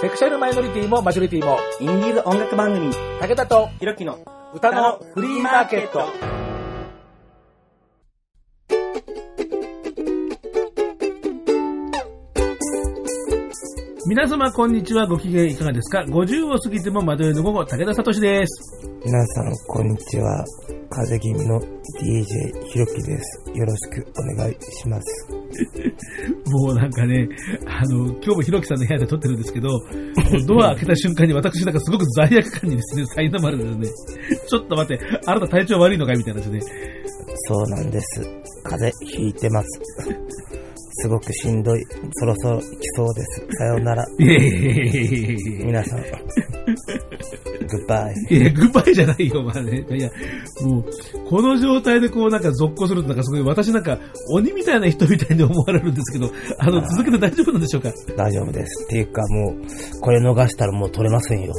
セクシャルマイノリティもマジョリティも、インディーズ音楽番組、武田とひろきの歌のフリーマーケット。皆様こんにちは、ご機嫌いかがですか ?50 を過ぎても窓よの午後、武田聡です。皆さん、こんにちは。風邪気味の DJ ひろきです。よろしくお願いします。もうなんかね、あの、今日もひろきさんの部屋で撮ってるんですけど、ドア開けた瞬間に私なんかすごく罪悪感にですね、苛まれてですね、ちょっと待って、あなた体調悪いのかい？みたいなですね。そうなんです。風邪ひいてます。すごくしんどい。そろそろ来そうです。さようなら。皆さん、グッバイ。いや、グッバイじゃないよ、まあね。いや、もう、この状態でこうなんか続行するとなんかすごい、私なんか鬼みたいな人みたいに思われるんですけど、あの、続けて大丈夫なんでしょうか？大丈夫です。っていうかもう、これ逃したらもう取れませんよ。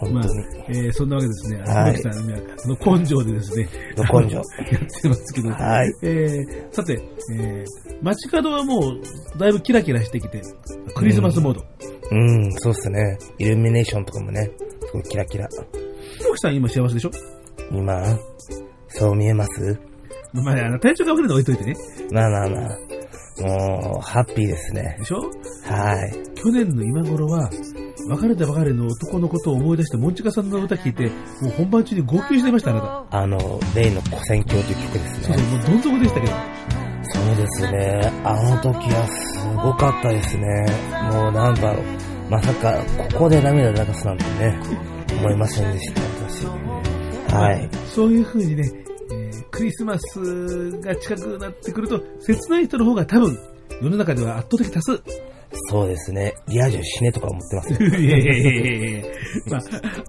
本まあ当に。、えーそんなわけですね。はいさんの、根性でですね、ど根性。やってますけど、はい。えーさて、えー街角はもう、だいぶキラキラしてきて、クリスマスモード。うん、そうっすね。イルミネーションとかもね、キラキラ。ひろきさん今幸せでしょ？今、そう見えます？まあ、あの、体調が悪いの置いといてね。まあまあまあ。もう、ハッピーですねで。しょ？はい。去年の今頃は、別れたばかりの男のことを思い出して、モンチカさんの歌聴いて、もう本番中に号泣してました、あなた。あの、例の古戦郷という曲ですそうそう、ね。もうどん底でしたけど。そうですね。あの時はすごかったですね。もうなんだろう。まさか、ここで涙流すなんてね、思いませんでした、私。はい。そういう風にね、えクリスマスが近くなってくると、切ない人の方が多分、世の中では圧倒的多数。そうですね。リア充死ねとか思ってますよ。いやいやいやいやいやまあ、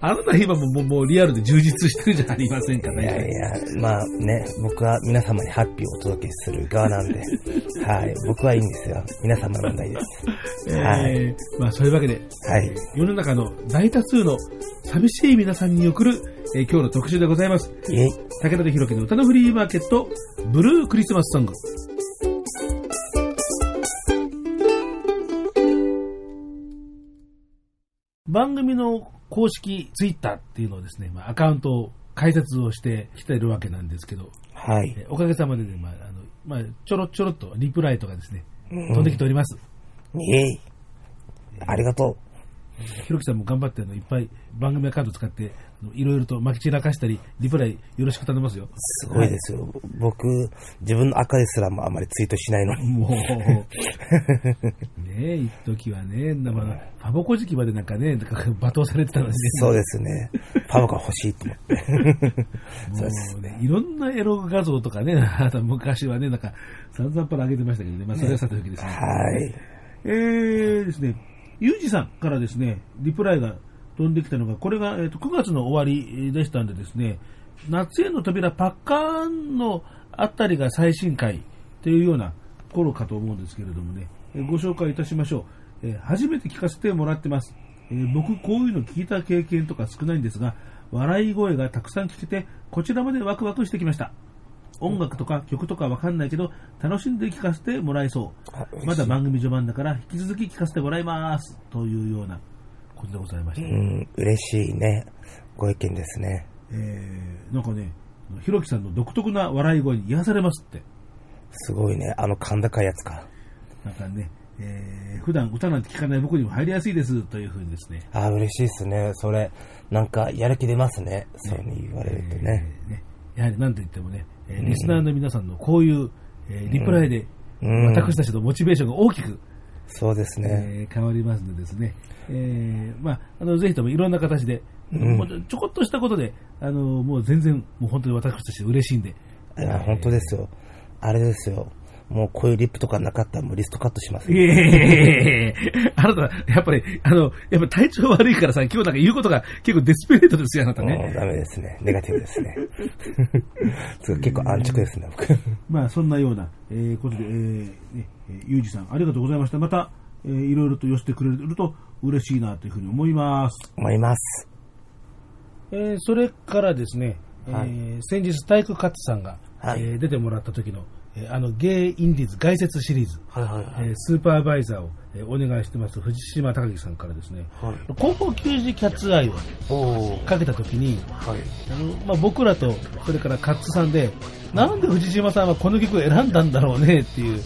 あなた今ももうもうリアルで充実してるじゃありませんかいやいね。や、まあね、僕は皆様にハッピーをお届けする側なんで、はい。僕はいいんですよ。皆様の問題です。はい。えーまあそういうわけで、はい。世の中の大多数の寂しい皆さんに送る、えー今日の特集でございます。イェイ。武田と弘樹の歌のフリーマーケット、ブルークリスマスソング。番組の公式ツイッターっていうのをですね、まあ、アカウントを開設をしてきているわけなんですけど、はい。えーおかげさまでね、まあ、あの、まあ、ちょろちょろっとリプライとかですね、うん飛んできております。イェイ。ありがとひろきさんも頑張ってあのいっぱい番組アカウント使っていろいろと巻き散らかしたりリプライよろしく頼みますよ。う。すごいですよ。僕、自分の赤ですらもあまりツイートしないのに。もう、ねえ、一時はね、なまあ、ファボコ時期までなんかね、なんか罵倒されてたのにね。そうですね。パブが欲しいと思って。そうですもうね、いろんなエロ画像とかね、あ昔はね、なんか、散々パラ上げてましたけどね、まあ、それはさておきですね。はい。えーですね、ゆうじさんからですね、リプライが飛んできたのが、これが、えー、と9月の終わりでしたんでですね、夏への扉パッカーンのあたりが最新回というような頃かと思うんですけれどもね、えーご紹介いたしましょう。えー初めて聞かせてもらってます。えー僕こういうの聞いた経験とか少ないんですが、笑い声がたくさん聞けて、こちらまでワクワクしてきました。音楽とか曲とかわかんないけど、楽しんで聞かせてもらえそう。まだ番組序盤だから引き続き聞かせてもらいます。というようなことでございました。うん、嬉しいね。ご意見ですね。えー、なんかね、ひろきさんの独特な笑い声に癒されますって。すごいね。あの甲高いやつか。なんかね、えー、普段歌なんて聞かない僕にも入りやすいですというふうにですね。ああ、嬉しいですね。それ、なんか、やる気出ますね。そういうふうに言われるとね。えーねやはり何と言ってもね、えーリスナーの皆さんのこういう、えーリプライで、うん私たちのモチベーションが大きく、そうですね。えー変わりますのでですね、えーまあ、あのぜひともいろんな形で、うんちょこっとしたことで、あのもう全然、もう本当に私たち嬉しいんで、いや、本当ですよ。あれですよ。もうこういうリップとかなかったらもうリストカットしますいよ。やいやいやいやあなた、やっぱり、あの、やっぱ体調悪いからさ、今日なんか言うことが結構デスペレートですよ、あなたもね。うダメですね。ネガティブですね。結構安直ですね、僕。まあ、そんなような、えーことで、えーね、えーゆうじさん、ありがとうございました。また、えーいろいろと寄せてくれると嬉しいなというふうに思います。思います。えーそれからですね、はいえー先日体育カッツさんが、はいえー出てもらった時の、えーあのゲイインディーズ外説シリーズ、はいはいはい。えースーパーバイザーを、えーお願いしてます藤島隆樹さんからですね、はい。高校球児キャッツアイを。かけたときに、はい。あのまあ、僕らと、それからカッツさんで、なんで藤島さんはこの曲を選んだんだろうねっていう、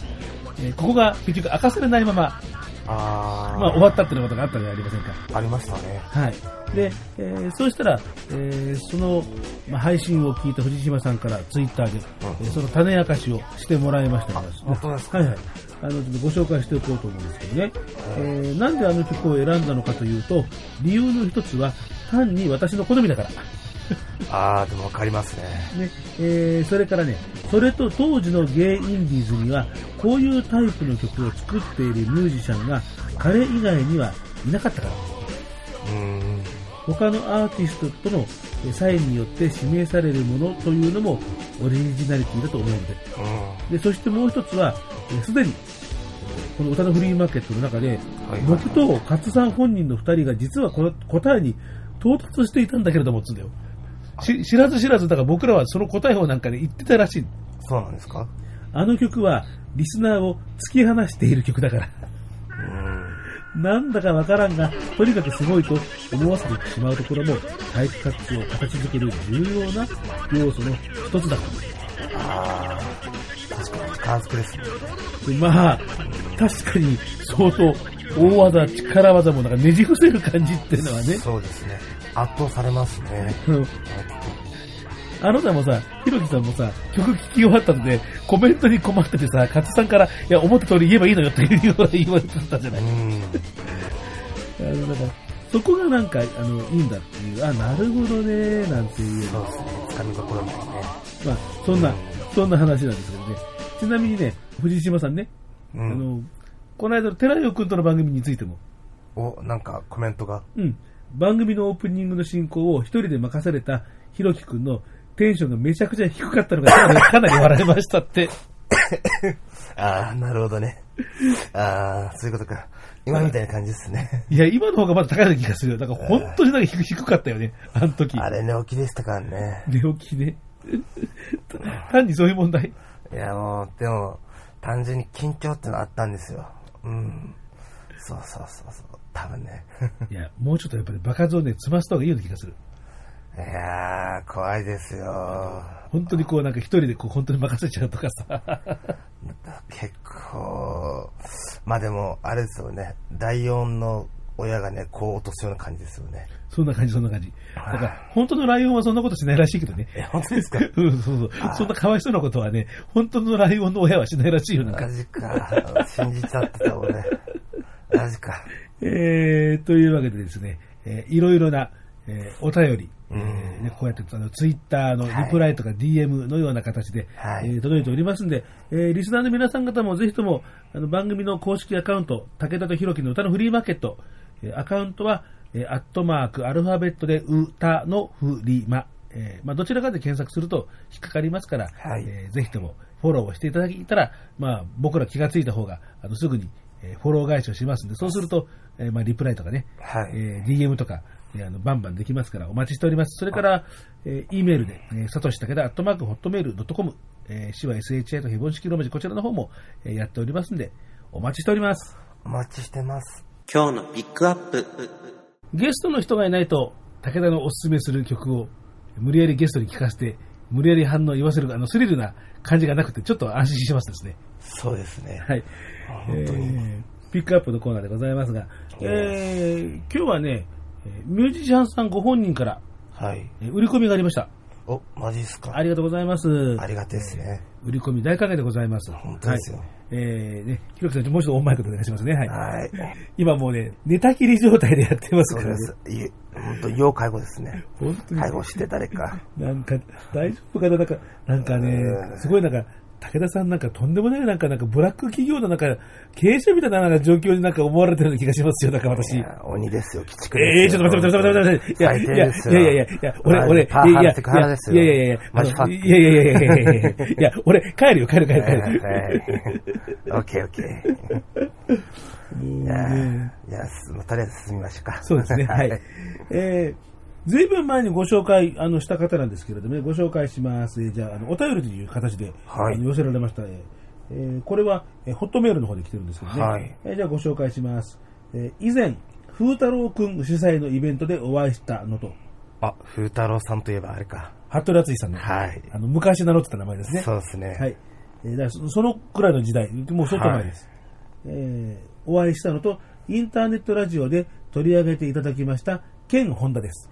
えーここが結局明かされないまま、あー。まあ、終わったっていうことがあったんじゃありませんか。ありましたね。はい。で、えーそうしたら、えーその、まあ、配信を聞いた藤島さんからツイッターで、えーその種明かしをしてもらいましたので、本当ですか？はいはい。あの、ちょっとご紹介しておこうと思うんですけどね。えーなんであの曲を選んだのかというと、理由の一つは、単に私の好みだから。あー、でもわかりますね。ねえーそれからね、それと当時のゲイインディーズには、こういうタイプの曲を作っているミュージシャンが、彼以外にはいなかったから。うーん。他のアーティストとのえーサインによって指名されるものというのもオリジナリティだと思うので、うん。でそしてもう一つは、えーすでに、この歌のフリーマーケットの中で、はい僕と勝さん本人の二人が実はこの答えに到達していたんだけれども、つうんだよ。し知らず知らず、だから僕らはその答えをなんかね、言ってたらしい。そうなんですか？あの曲は、リスナーを突き放している曲だから。うん。なんだかわからんが、とにかくすごいと思わせてしまうところも、体育活動を形作る重要な要素の一つだかあー。確かに力ずくですね。まあ、確かに相当大技、力技もなんかねじ伏せる感じっていうのはね、そうですね。圧倒されますね。うんあなたもさ、ひろきさんもさ、曲聴き終わったので、コメントに困っててさ、勝さんから、いや、思った通り言えばいいのよっていうような言われてたじゃない。うん。あの、だから、そこがなんか、あの、いいんだっていう、あ、なるほどね、なんていうそうですね。掴みどころですね。まあ、そんな、そんな話なんですけどね。ちなみにね、藤島さんね、うあん。の、この間の寺代くんとの番組についても、お、なんかコメントが。うん、番組のオープニングの進行を一人で任されたひろきくんのテンションがめちゃくちゃ低かったのがかなり かなり笑いましたって。ああ、なるほどね。ああ、そういうことか。今みたいな感じですね。いや、今の方がまだ高い気がするよ。だから本当になんか低低かったよね、あの時。あれ寝起きでしたからね。寝起きね。単にそういう問題。いやもう、でも、単純に緊張ってのあったんですよ。うん。そうそうそうそう。多分ね。いや、もうちょっとやっぱり場数をね、積ませた方がいいような気がする。いやー、怖いですよ。本当にこうなんか一人でこう本当に任せちゃうとかさ。結構、まあでも、あれですよね。ライオンの親がね、こう落とすような感じですよね。そんな感じ、そんな感じ。だから、本当のライオンはそんなことしないらしいけどね。え、本当ですか？うん、そうそう。そんなかわいそうなことはね、本当のライオンの親はしないらしいよ、なんかマ。ジか。信じちゃってた、俺。マジか。えー、というわけでですね、えーいろいろな、えーお便り、えうん。ーねこうやってあのツイッターのリプライとか DM のような形で、はい。えー届いておりますんで、えーリスナーの皆さん方もぜひともあの番組の公式アカウント、武田とひろきの歌のフリーマーケット、えーアカウントは、えーアットマーク、アルファベットで歌のフリマ、えーまあ、どちらかで検索すると引っかかりますから、はい。えーぜひともフォローをしていただけたら、まあ、僕ら気がついた方があのすぐに、えーフォロー返しをしますんで、そうすると、えーまあ、リプライとかね、はい。えー DM とか、えーあのバンバンできますからお待ちしております。それから、えー、E メールで、えー、さとし武田アットマークホットメールドットコム、えー、しは SHI とヘボン式ローマ字、こちらの方も、えーやっておりますんで、お待ちしております。お待ちしてます。今日のピックアップ。ゲストの人がいないと、武田のおすすめする曲を無理やりゲストに聞かせて、無理やり反応を言わせる、あの、スリルな感じがなくて、ちょっと安心しますですね。そうですね。はい。本当に。えーピックアップのコーナーでございますが、えー今日はね、えーミュージシャンさんご本人から、はい。えー売り込みがありました。お、マジですかありがとうございます。ありがたいですね。売り込み大歓迎でございます。本当ですよはい、えー、ね、ひろきさん、もう一度オンマイクでお願いしますね。はい。はい。今もうね、寝たきり状態でやってますからね。そうです。本当要介護ですね。本当に。介護して誰か。なんか、大丈夫かな？なんか、なんかねう、んすごいなんか、武田さんなんかとんでもないなんか、なんかブラック企業のなんか、経営者みたいな状況になんか思われてるような気がしますよ、なんか私。鬼ですよ、鬼畜ええー、ちょっと待って待って待って待って。待いや、いやいやいや、俺、俺、いやいやいや、いやいやいや、いやいやいやいやいやいやいや、俺、帰るよ、帰る帰る帰る。オッケーオッケー。いや、いや、とりあえず進みましょうか。そうですね、はい。えーずいぶん前にご紹介あのした方なんですけれどもね、ご紹介します。えーじゃあ、あのお便りという形で、はい寄せられました、えーえーこれは、えーホットメールの方で来てるんですけどね。はいえーじゃあご紹介します。えー以前、風太郎くん主催のイベントでお会いしたのと、あ、風太郎さんといえばあれか。服部敦さんの、はい。あの昔名乗ってた名前ですね。そうですね。はい。えーだからそそのくらいの時代、もうちょっと前です。えーお会いしたのと、インターネットラジオで取り上げていただきました、ケン・ホンダです。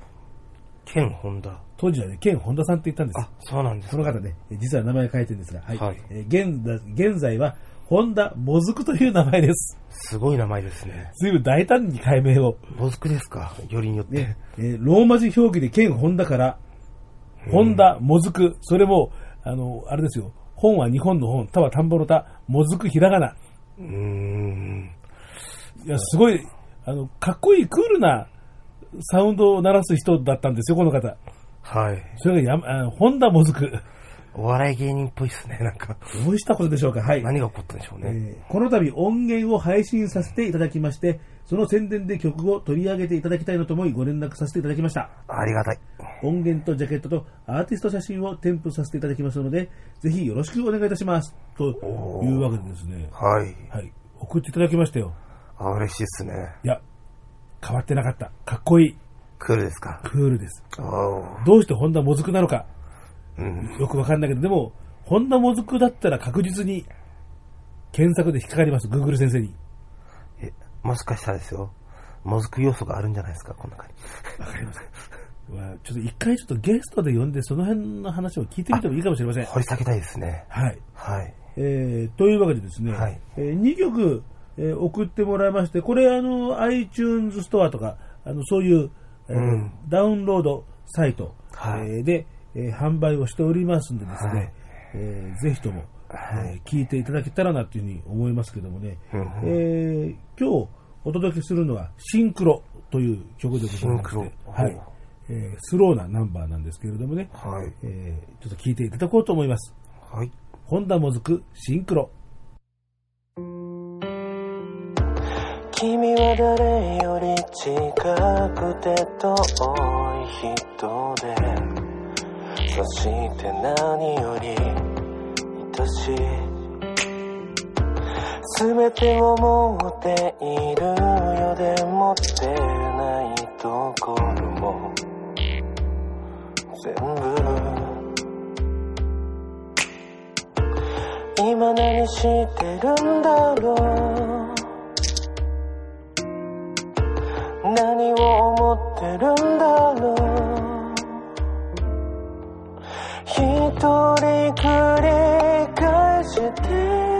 ケン・ホンダ。当時はね、ケン・ホンダさんって言ったんです。あ、そうなんですその方ね、えー実は名前変えてるんですが、はい。はいえー現在現在は、ホンダ・モズクという名前です。すごい名前ですね。ずいぶん大胆に改名を。ボズクですか？よりによって。ね、えーローマ字表記でケン・ホンダから、ホンダ・モズク、それも、あの、あれですよ、本は日本の本、他は田んぼの田、モズクひらがな。うーん。いや、すごい、あの、かっこいい、クールなサウンドを鳴らす人だったんですよ、この方。はい。それがやま、あホンダ・モズク。お笑い芸人っぽいですね。なんか、どうしたことでしょうか、はい。何が起こったんでしょうね。えーこの度音源を配信させていただきまして、その宣伝で曲を取り上げていただきたいなと思いご連絡させていただきました。ありがたい。音源とジャケットとアーティスト写真を添付させていただきますので、ぜひよろしくお願いいたします。というわけでですね、はい。はい、送っていただきましたよ。あ、嬉しいですね。いや、変わってなかった。かっこいい。クールですか？クールです。どうしてホンダもずくなのか、うん。よくわかんないけど、でも、ホンダもずくだったら確実に検索で引っかかります。Google 先生に。え、もしかしたらですよ。もずく要素があるんじゃないですか、この中に。わかります。わちょっと一回ちょっとゲストで呼んで、その辺の話を聞いてみてもいいかもしれません。掘り下げたいですね。はい。はい。えーというわけでですね、はいえ2曲、えー送ってもらいまして、これあの iTunes ストアとか、あのそういう、えーうん。ダウンロードサイト、はい。えーで、えー販売をしておりますんでですね、はい。えーぜひとも、はい。えー聞いていただけたらなというふうに思いますけどもね、えー今日お届けするのはシンクロという曲でございましてシンクロ。はい。えースローなナンバーなんですけれどもね、はい。えーちょっと聞いていただこうと思います。はい。ホンダもずくシンクロ。君は誰より近くて遠い人で。そして何より愛しい。全てを持っているよで持ってないところも。全部。今何してるんだろう。何を思ってるんだろう。一人繰り返して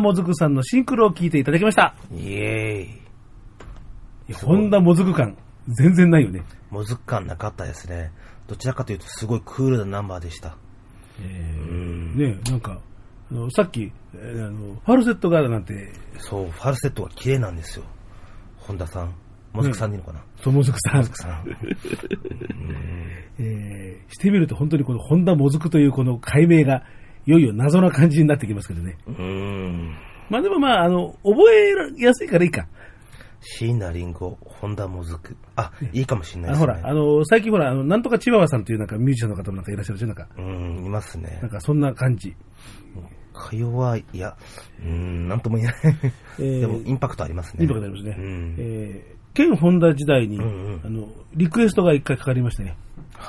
ホンダもずくさんのシンクロを聞いていただきました。イエーイ。いやホンダもずく感、全然ないよね。もずく感なかったですね。どちらかというとすごいクールなナンバーでした。えーうんね、なんか、あのさっき、えーあの、ファルセットがなんて、そう、ファルセットが綺麗なんですよ。本田さん。もずくさんでいいのかな、そもずくさん、さ ん。えーしてみると本当にこの本田もずくというこの解明が、いよいよ謎な感じになってきますけどね。うーん。まあでもまあ、あの、覚えやすいからいいか。椎名林檎、本田もずく。あ、いいかもしれないですね。ほら、あの、最近ほら、あの、なんとかチワワさんというなんかミュージシャンの方もなんかいらっしゃるでしょなんか、うん、いますねなん。かそんな感じ。か弱い、いや、うーん、なんとも言えない。えーでも、インパクトありますね。インパクトありますね。うんえー、県本田時代に、うんうんあの、リクエストが一回かかりましてね、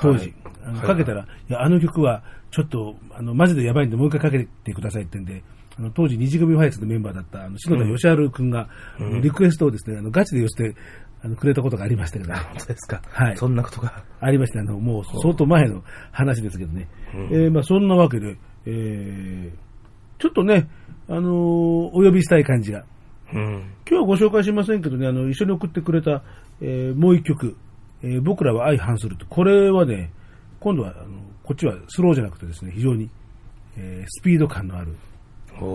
当時。はいあのはいかけたら、いや、あの曲は、ちょっと、あの、マジでやばいんで、もう一回かけてくださいって言うんで、あの、当時、二次組ファイツのメンバーだった、あの、篠田義治君が、あのリクエストをですね、あの、ガチで寄せて、あの、くれたことがありましたけど、本当ですか。はいそんなことが。ありまして、あの、もう相当前の話ですけどね。うんえーまあ、そんなわけで、えーちょっとね、あのーお呼びしたい感じが。うん。今日はご紹介しませんけどね、あの、一緒に送ってくれた、えーもう一曲、えー僕らは相反すると。これはね、今度は、あの、こっちはスローじゃなくてですね、非常に、えースピード感のある、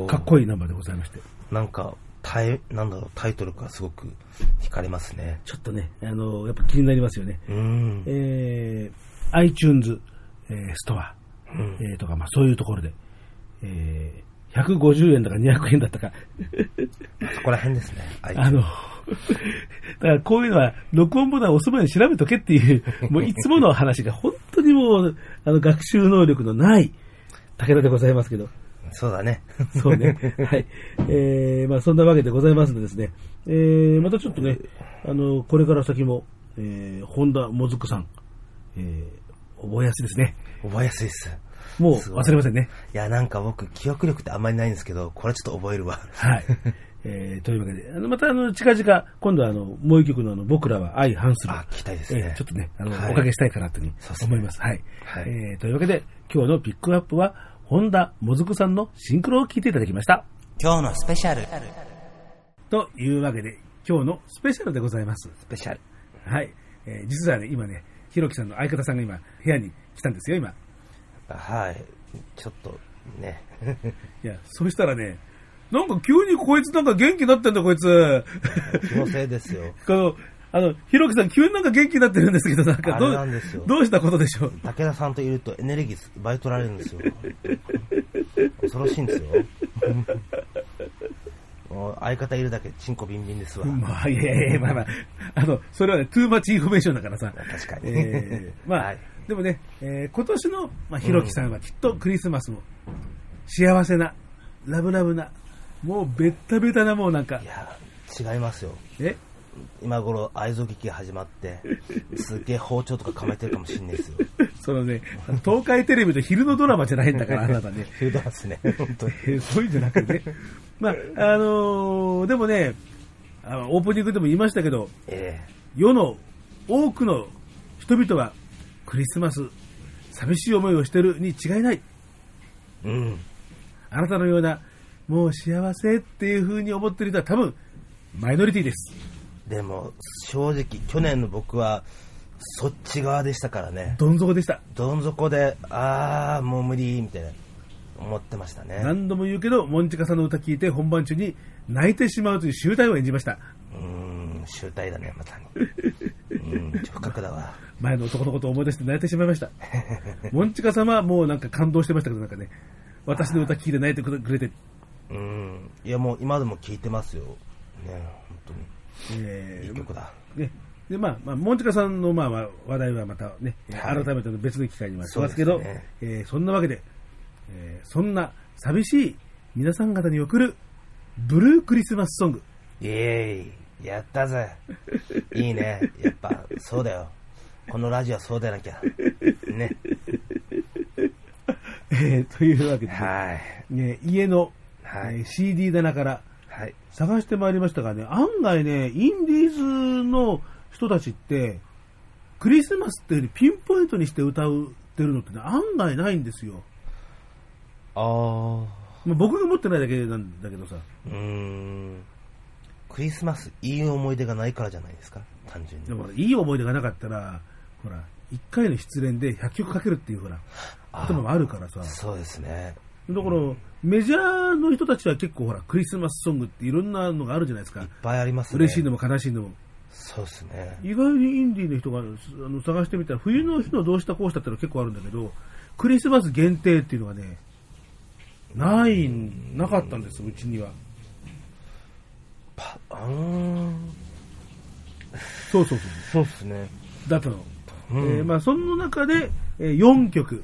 かっこいいナンバーでございまして。なんか、タイ、なんだろう、タイトルがすごく惹かれますね。ちょっとね、あのやっぱ気になりますよね。うん。えー iTunes、えーストア、うんえーとか、まあそういうところで、えー150円だか200円だったか、そこら辺ですね。あの、だからこういうのは、録音ボタンを押す前に調べとけっていう、もういつもの話が本当にもう、あの、学習能力のない武田でございますけど、そうだね。そうね。はい。えー、まあそんなわけでございますのでですね、えー、またちょっとね、あの、これから先も、えー、本田もずくさん、えー、覚えやすいですね。覚えやすいです。もう忘れませんね。いや、なんか僕、記憶力ってあんまりないんですけど、これちょっと覚えるわ。はい。えー、というわけで、あの、またあの、近々、今度はあの、もう一曲のあの、僕らは相反する。あ、聞きたいですね。えーちょっとね、あの、はいおかけしたいかなというふうに思います。はい。はいえーというわけで、今日のピックアップは、本田もずくさんのシンクロを聞いていただきました。今日のスペシャルというわけで、今日のスペシャルでございます。スペシャル。はい。えー実はね、今ね、ひろきさんの相方さんが今、部屋に来たんですよ、今。はい。ちょっと、ね。いや、そしたらね、なんか急にこいつなんか元気になってんだ、こいつ。気のせいですよ。この、あの、ひろきさん急になんか元気になってるんですけど、なんかどあれなんですよう、どうしたことでしょう？武田さんといるとエネルギー倍取られるんですよ。恐ろしいんですよ。相方いるだけチンコビンビンですわ。まあ、いやいやいや、まあまあ、あの、それはね、 too much information だからさ。確かに。えーまあ、はいでもね、えー今年の、まあ、ひろきさんはきっとクリスマスも幸せな、ラブラブな、もうベッタベタなもうなんかい、や、違いますよ。え？今頃愛憎劇が始まって、すっげえ包丁とか噛めてるかもしんないですよ。そのね、東海テレビの昼のドラマじゃないんだから、あなたね。フードハウスね、本当に。え ーそういうんじゃなくてね。まあ、あのーでもね、あのオープニングでも言いましたけど、え世の多くの人々はクリスマス、寂しい思いをしてるに違いない。えうん。あなたのような、もう幸せっていう風に思ってる人は多分、マイノリティです。でも、正直、去年の僕は、そっち側でしたからね。どん底でした。どん底で、あー、もう無理、みたいな、思ってましたね。何度も言うけど、モンチカさんの歌聞いて本番中に泣いてしまうという集大を演じました。うーん、集大だね、まさに。うん、不覚だわ。前の男のことを思い出して泣いてしまいました。モンチカさんはもうなんか感動してましたけど、なんかね、私の歌聞いて泣いてくれて、うん、いやもう今でも聞いてますよ。ね、本当に。えーいい曲だ。ね。で、まあ、まあ、モンチカさんの、まあ、まあ話題はまたね、はい改めての別の機会にはしますけど、ねえーそんなわけで、えーそんな寂しい皆さん方に送る、ブルークリスマスソング。イエーイ、やったぜ。いいね。やっぱ、そうだよ。このラジオはそうでなきゃ。ね。えーというわけで、はい。ね、家の、はいえー CD 棚からはい。探してまいりましたがね、案外ね、インディーズの人たちって、クリスマスっていうよりピンポイントにして歌うってるのってね、案外ないんですよ。ああ、僕が持ってないだけなんだけどさ、うーん。クリスマス、いい思い出がないからじゃないですか、単純に。でも、いい思い出がなかったら、ほら、1回の失恋で100曲かけるっていうほら、言葉もあるからさ。そうですね。だから、メジャーの人たちは結構ほら、クリスマスソングっていろんなのがあるじゃないですかいっ。ぱいありますね。嬉しいのも悲しいのも。そうですね。意外にインディーの人があの探してみたら、冬の日のどうしたこうしたってのは結構あるんだけど、クリスマス限定っていうのがね、ない、なかったんです、うちには。パ、うーん。そうそうそう。そうですね。だったの。うんえーまあ、その中で、えー4曲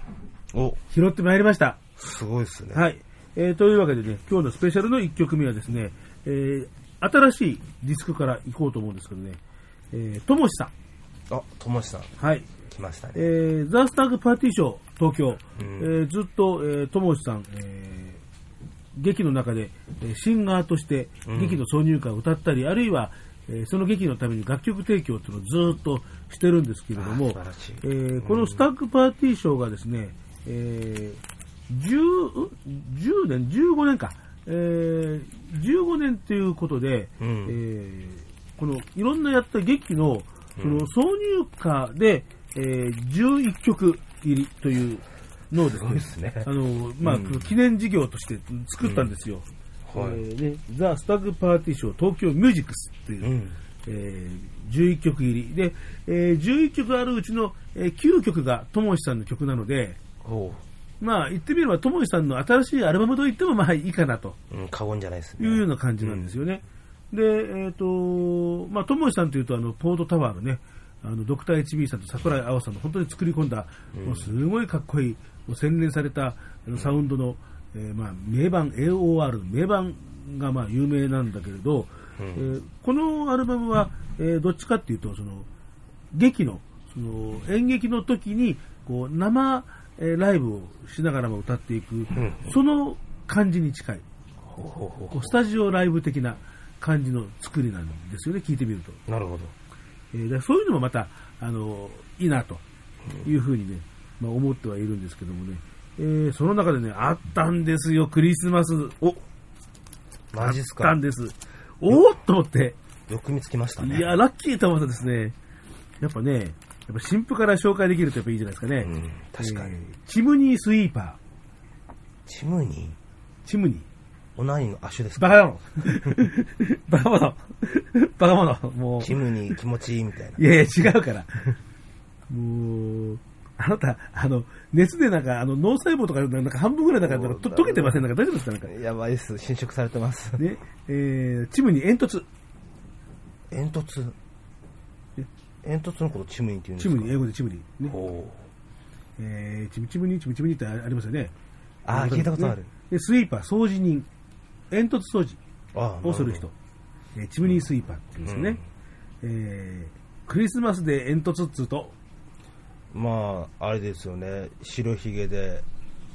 お、拾ってまいりました。すごいですね。はい。えーというわけでね、今日のスペシャルの1曲目はですね、えー新しいディスクから行こうと思うんですけどね、えーともしさん。あ、ともしさん、はい。来ましたね。えーザ・スタッグパーティーショー東京、うんえーずっと、えー、ともしさん、えー劇の中で、えーシンガーとしてうん劇の挿入歌を歌ったり、あるいは、えーその劇のために楽曲提供っていうのをずっとしてるんですけれどもえーこのスタッグパーティーショーがですね、えー 10, ん10年、15年か、えー15年ということで、うん。えーこのいろんなやった劇のその挿入歌で、えー11曲入りというのをですね、ですね。あのまあうん。記念事業として作ったんですよ。はい。えーね、ザ・スタッグパーティーショー東京ミュージックスっていう、うん。えー11曲入り。で、えー11曲あるうちの、えー9曲がともしさんの曲なので、まあ言ってみればともしさんの新しいアルバムと言ってもまあいいかなと。うん、過言じゃないですね。いうような感じなんですよね。で、えっ、と、まあ、ともしさんというと、あの、ポートタワーのね、あの、ドクター HB さんと桜井青さんの本当に作り込んだ、もうすごいかっこいい、もう洗練されたあのサウンドの、えーまあ、名盤、AOR の名盤がまあ有名なんだけれど、うん。えーこのアルバムは、えーどっちかっていうと、その、劇の、その、演劇の時に、こう、生、えーライブをしながらも歌っていく、んその感じに近い。ほうほうほうこうスタジオライブ的な感じの作りなんですよね、聞いてみると。なるほど。えーそういうのもまた、あのいいなというふうにね、まあ、思ってはいるんですけどもね、えーその中でね、あったんですよ、クリスマス。おマジっすかあったんです。おーっと思って、よく見つけましたね。いや、ラッキーと思ったですね。やっぱね、やっぱ新婦から紹介できるとやっぱいいじゃないですかね。うん、確かに。えーチムニースイーパチムニ？ーー。チムニー。おなにの足ですか？バカ野郎。バカ者。バカ者。もう。チムニー気持ちいいみたいな。いやいや、違うから。もう、あなた、あの、熱でなんか、あの、脳細胞とか、なんか半分ぐらいなんか、なんかと溶けてませんなんか？大丈夫ですかなんか？やばいっす。侵食されてます。ね、えー、チムに煙突。煙突？煙突のことチムニーって言うんですか？チムに、英語でチムに。ね。おえー、チムチムに、チムチムにってありますよね。あー聞いたことあるねで、スイーパー、掃除人。煙突掃除あをする人。えーチムニースイーパーって言うんですよね。えー、クリスマスで煙突っつうと、まあ、あれですよね。白ひげで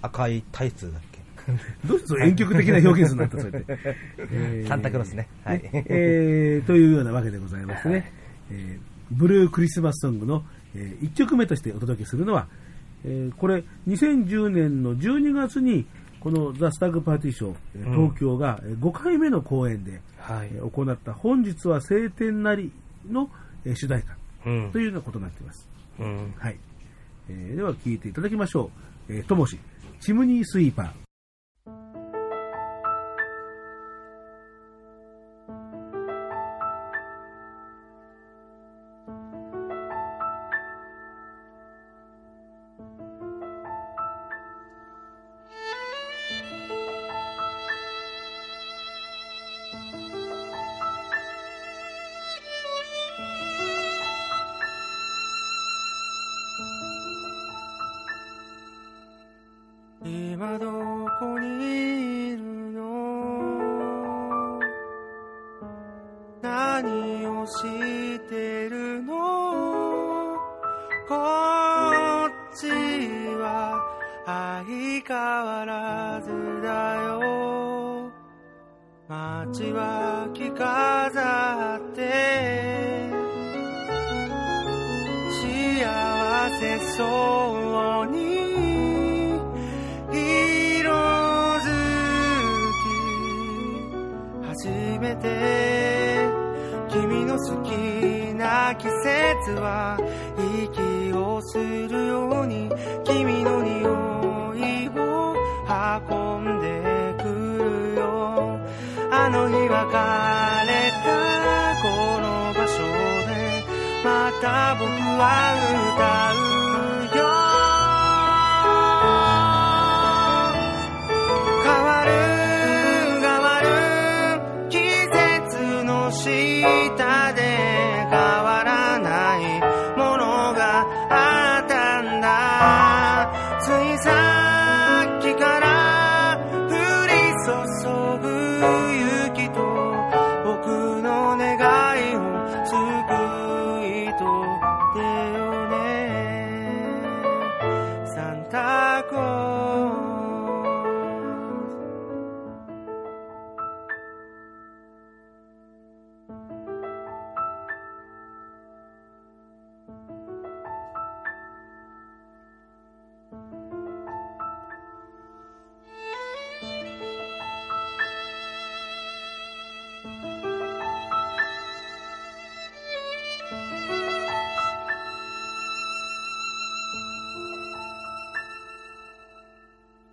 赤いタイツだっけ？どうして遠曲的な表現するんだった。えーサンタクロースねはいえーというようなわけでございましてね、えーブルークリスマスソングの、え1曲目としてお届けするのは、えーこれ、2010年の12月に、このザ・スタッグパーティーショー、東京がえー5回目の公演で、行った本日は晴天なりの、えー主題歌うんというようなことになっています。うん。はい。えーでは聴いていただきましょう。えーともし、チムニースイーパー。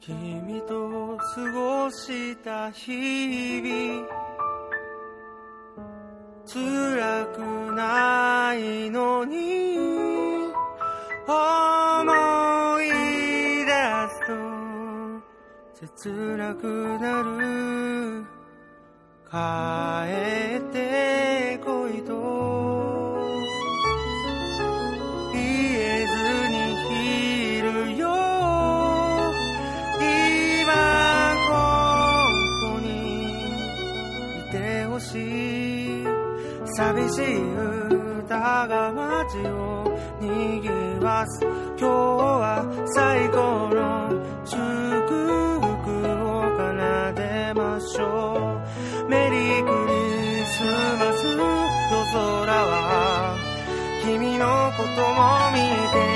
君と過ごした日々辛くないのに思い出すと切なくなる。帰ってこいとしい歌が街をにぎわす。今日は最高の祝福を奏でましょう。メリークリスマス夜空は君のことも見て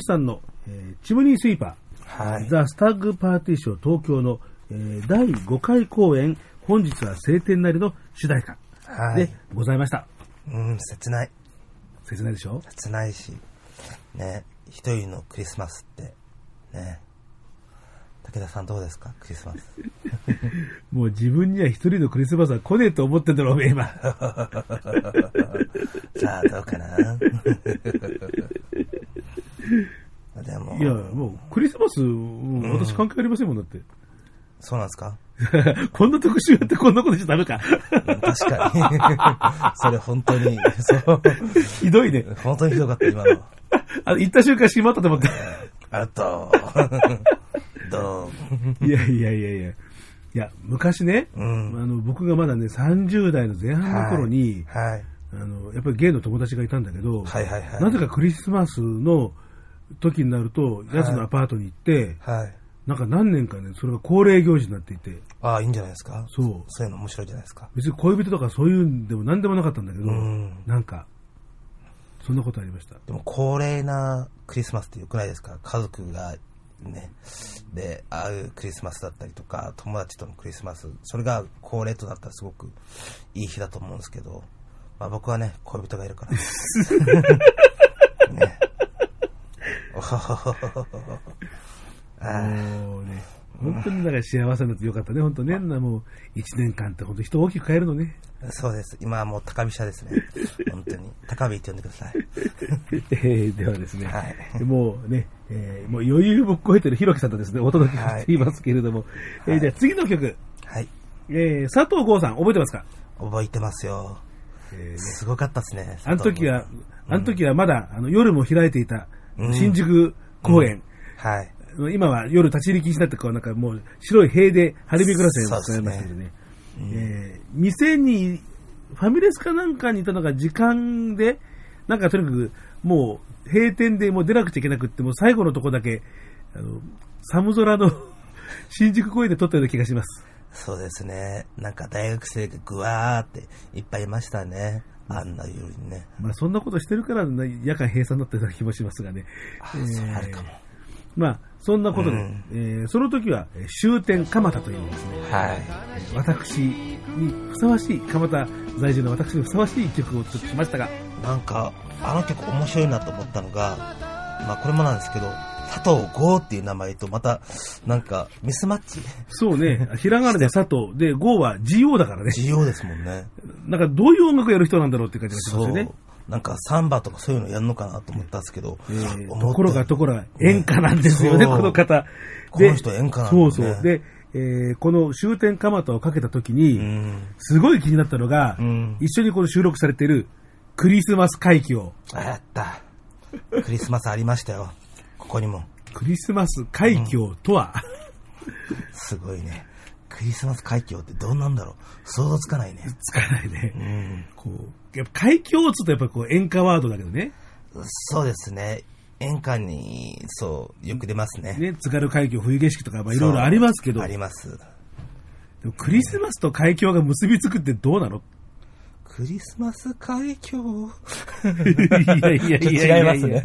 スともしさんの、えーチムニースイーパー、はい。ザ・スタッグパーティーショー東京の、えー第5回公演、本日は晴天なりの主題歌はいでございました。うん、切ない。切ないでしょ？切ないし、ね、一人のクリスマスって、ね。武田さんどうですか？クリスマス。もう自分には一人のクリスマスは来ねえと思ってんだろ、おめえ今。さあ、どうかな？でも、いや、もうクリスマス、私関係ありませんもんだって。そうなんですか？こんな特集やってこんなことしちゃダメか。うん確かに。それ本当に、そう、ひどいね。本当にひどかった、今の。あの、行った瞬間閉まったと思って。あと、どいやいやいやいや。いや、昔ね、ううん。あの、僕がまだね、30代の前半の頃に、はい。あの、やっぱりゲイの友達がいたんだけど、はいはいはい。なぜかクリスマスの時になると、奴のアパートに行って、はい。なんか何年かね、それが恒例行事になっていて、ああ、いいんじゃないですか？そう。そういうの面白いじゃないですか。別に恋人とかそういうんでも何でもなかったんだけど、うんなんか、そんなことありました。でも恒例なクリスマスって良くないですか家族がね、で、会うクリスマスだったりとか、友達とのクリスマス、それが恒例となったらすごくいい日だと思うんですけど、まあ僕はね、恋人がいるから。ね。おほほほほほほあーもうね、本当にだから幸せになってよかったね、本当ね。なもう、一年間って本当人大きく変えるのね。そうです。今はもう高飛車ですね。本当に。高飛って呼んでください。えーではですね、はいもうね、えーもう余裕ぶっこいてるひろきさんとですね、お届けしていますけれども、えーじゃあ次の曲、はい。えー佐藤剛さん、覚えてますか、覚えてますよ。えーねすごかったですね。あの時は、あの時はまだ、あの夜も開いていたうん新宿公園、はい。今は夜立ち入り禁止になって、こうなんかもう白い塀で張り巡らせて使いますけどね。えー店に、ファミレスかなんかにいたのが時間で、なんかとにかくもう閉店でもう出なくちゃいけなくって、もう最後のとこだけ、あの、寒空の 新宿公園で撮ったような気がします。そうですね。なんか大学生がぐわーっていっぱいいましたね。あんな夜にね。まあそんなことしてるからね夜間閉鎖になったような気もしますがね。あ、それあるかも。まあ、そんなことで、うんえーその時は、えー終点蒲田というですね、はい。私にふさわしい、蒲田在住の私にふさわしい曲をお届けしましたが、なんか、あの曲面白いなと思ったのが、まあこれもなんですけど、佐藤剛っていう名前とまた、なんか、ミスマッチ。そうね、ひらがなで佐藤、で、郷は GO だからね、GO ですもんね。なんかどういう音楽やる人なんだろうって感じがしま。すよね。なんかサンバとかそういうのやるのかなと思ったんですけど、えーところがところが演歌なんですよね、この方。この人演歌なんだねそうそう。で、えーこの終点蒲田をかけた時に、うん。すごい気になったのが、うん。一緒にこの収録されているクリスマス海峡。あ、やった。クリスマスありましたよ。ここにも。クリスマス海峡とは、すごいね。クリスマス海峡ってどうなんだろう想像つかないね。つかないね。うん。こう、やっぱ海峡っつうとやっぱこう演歌ワードだけどね。そうですね。演歌に、そう、よく出ますね。ね、津軽海峡冬景色とかまあいろいろありますけど、あります。でもクリスマスと海峡が結びつくってどうなの？クリスマス海峡。いやいやいやいや違いますね。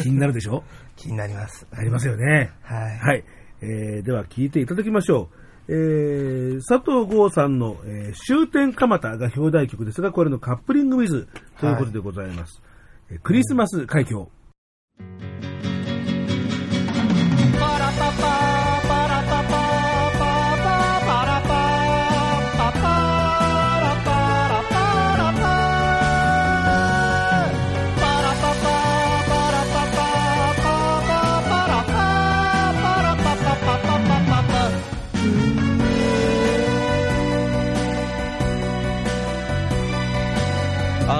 気になるでしょ？気になります。ありますよね。はい。はい。えー、では聞いていただきましょう。えー、佐藤剛さんの、えー終点蒲田が表題曲ですが、これのカップリングウィズということでございます。えークリスマス海峡。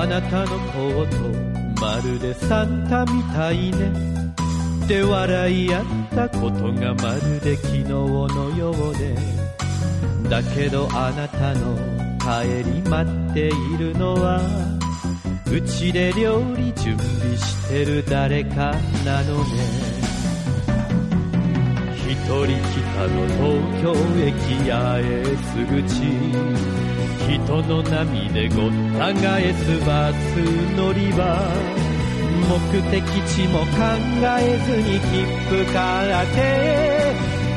あなたのコートまるでサンタみたいね。で笑い合ったことがまるで昨日のようで。だけどあなたの帰り待っているのはうちで料理準備してる誰かなのね。人北の東京駅八重洲口。人の波でごった返すバス乗り場目的地も考えずに切符買って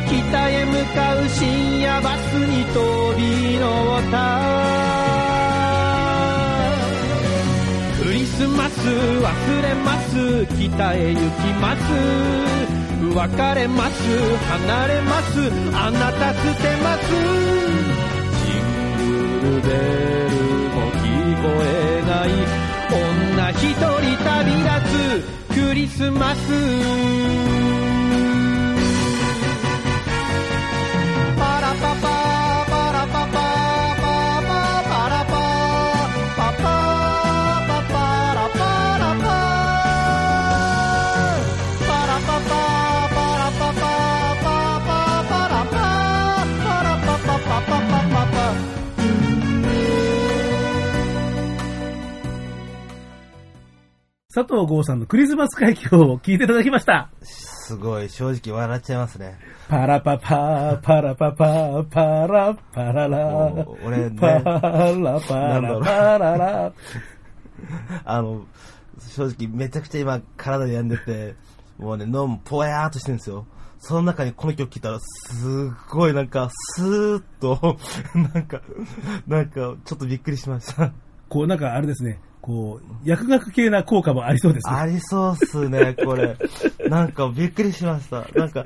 北へ向かう深夜バスに飛び乗った。クリスマス忘れます北へ行きます。別れます。離れます。あなた捨てます。ジングルベルも聞こえない。女一人旅立つ。クリスマス。パラパパパ。佐藤剛さんのクリスマス海峡を聞いていただきました。すごい、正直笑っちゃいますね。パラパパ、パラパパ、パラパララ俺ねパラパラパララ。あの、正直めちゃくちゃ今体病んでて、もうね、脳もぽやーっとしてるんですよ。その中にこの曲聴いたら、すっごいなんか、スーッと、なんか、なんか、ちょっとびっくりしました。こうなんかあれですね、こう、薬学系な効果もありそうですね。ありそうっすね、これ。なんかびっくりしました。なんか、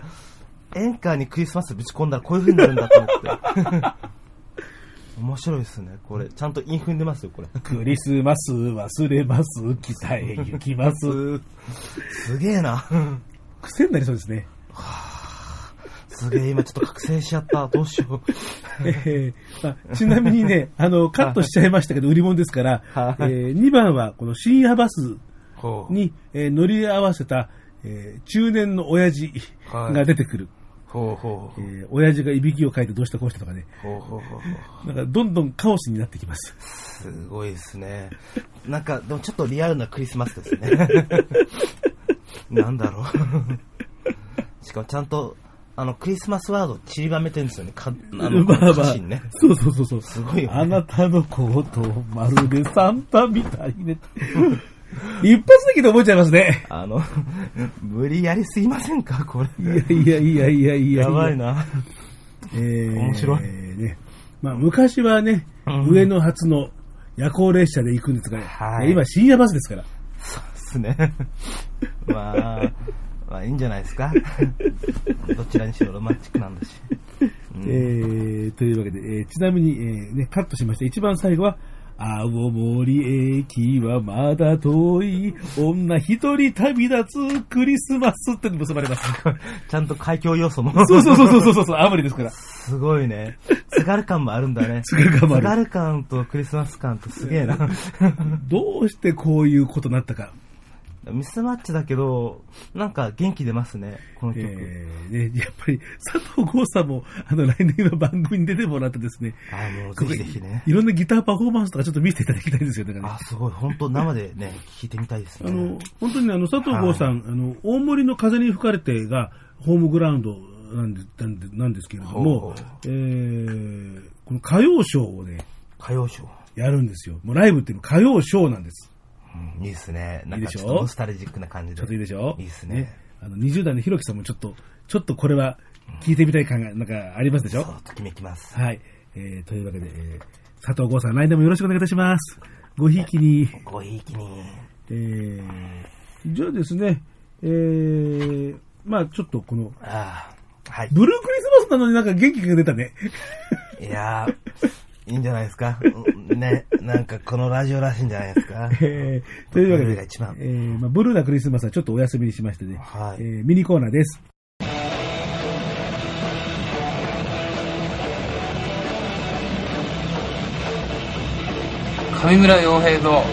演歌にクリスマスぶち込んだらこういう風になるんだと思って。面白いですね、これ。ちゃんと韻踏んでますよ、これ。クリスマス忘れます、北へ行きます。すげえな。癖になりそうですね。すげえ、今ちょっと覚醒しちゃった。どうしよう。えーまあちなみにね、あの、カットしちゃいましたけど、売り物ですから、は いえ2番はこの深夜バスほう。に、えー乗り合わせた、えー中年の親父はいが出てくる。ほうほう。えー親父がいびきをかいてどうしたこうしたとかね。ほうほうほうほう。なんかどんどんカオスになってきます。すごいですね。なんか、でもちょっとリアルなクリスマスですね。なんだろう。しかもちゃんと、あの、クリスマスワード散りばめてるんですよね。かあの、まあまあね。そうそうそうそう。すごいよねあなたのことをまるでサンタみたいね。一発的で覚えちゃいますね。あの、無理やりすぎませんか？これ。いやいやいやいやいや。やばい。な。えー、面白いね。まあ昔はね、うん上野発の夜行列車で行くんですが、はい今深夜バスですから。そうですね。まあ、まあいいんじゃないですか？どちらにしろロマンチックなんだし。うんえー、というわけで、えーちなみに、えーね、カットしました。一番最後は、青森駅はまだ遠い、女一人旅立つクリスマスって結ばれます。ちゃんと海峡要素も。そうそうそうそうそうそう、青森ですから。すごいね。津軽感もあるんだね。津軽感もある津軽感とクリスマス感とすげえな。どうしてこういうことになったか。ミスマッチだけど、なんか元気出ますね、この曲。えーね、やっぱり佐藤剛さんもあの来年の番組に出てもらってですね、ああ、もうぜひぜひね。いろんなギターパフォーマンスとかちょっと見せていただきたいんですよね。だかあ、すごい。本当生でね、聴いてみたいですね。あの、本当にねあの、佐藤剛さん、あの、大森の風に吹かれてがホームグラウンドなんでなんでなんですけれどもえー、この歌謡ショーをね、歌謡ショー。やるんですよ。もうライブっていうのは歌謡ショーなんです。うん、いいですね。なんいいでしょ？かちょっとノスタルジックな感じで。ちょっといいでしょ？いいですね。あの、20代のひろきさんもちょっと、ちょっとこれは聞いてみたい感が、なんかありますでしょ？そう、ときめきます。はい。えー、というわけで、えー、佐藤剛さん、来年もよろしくお願いいたします。ごひいきに。ごひいきに。えー、じゃあですね、えー、まあちょっとこの、ああ、はい。ブルークリスマスなのになんか元気が出たね。いやー、いいんじゃないですか？うんね、なんかこのラジオらしいんじゃないですか？えー、というわけでが一番、えー、まあブルーなクリスマスはちょっとお休みにしましてね、はいえー、ミニコーナーです。上村洋平の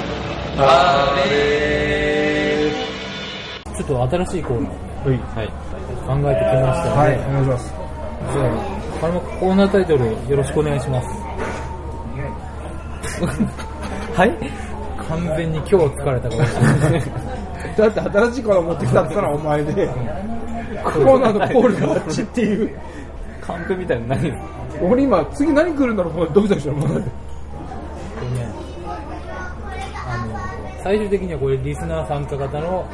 ちょっと新しいコーナーをね、はい、考えてきましたので、はい、お願いします。じゃあ、このコーナータイトルよろしくお願いします。はい？完全に今日疲れたからですね。だって新しいコーナー持ってきたって言ったらお前で、コーナーのコールがあっちっていう。カンペみたいなの何俺今、次何来るんだろうと思ってドキドキしてるもんだって。これね、あの、最終的にはこれリスナー参加型の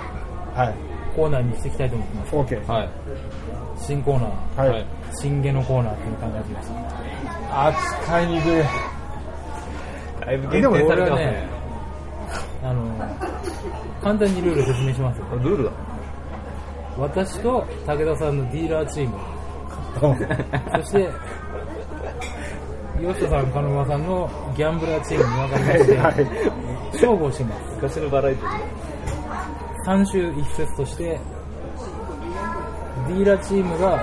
はい。コーナーにしていきたいと思ってます。オッケー。はい新コーナー、はい。新ゲのコーナーっていうのを考えてきました。扱いにくい。だいぶ限定さ俺はねれてますね、あの、簡単にルール説明しますよ。ルールだ。私と武田さんのディーラーチーム、そして、吉田さん、鹿沼さんのギャンブラーチームに分かりまして、勝負をします。昔のバラエティ3週1節として、ディーラーチームが、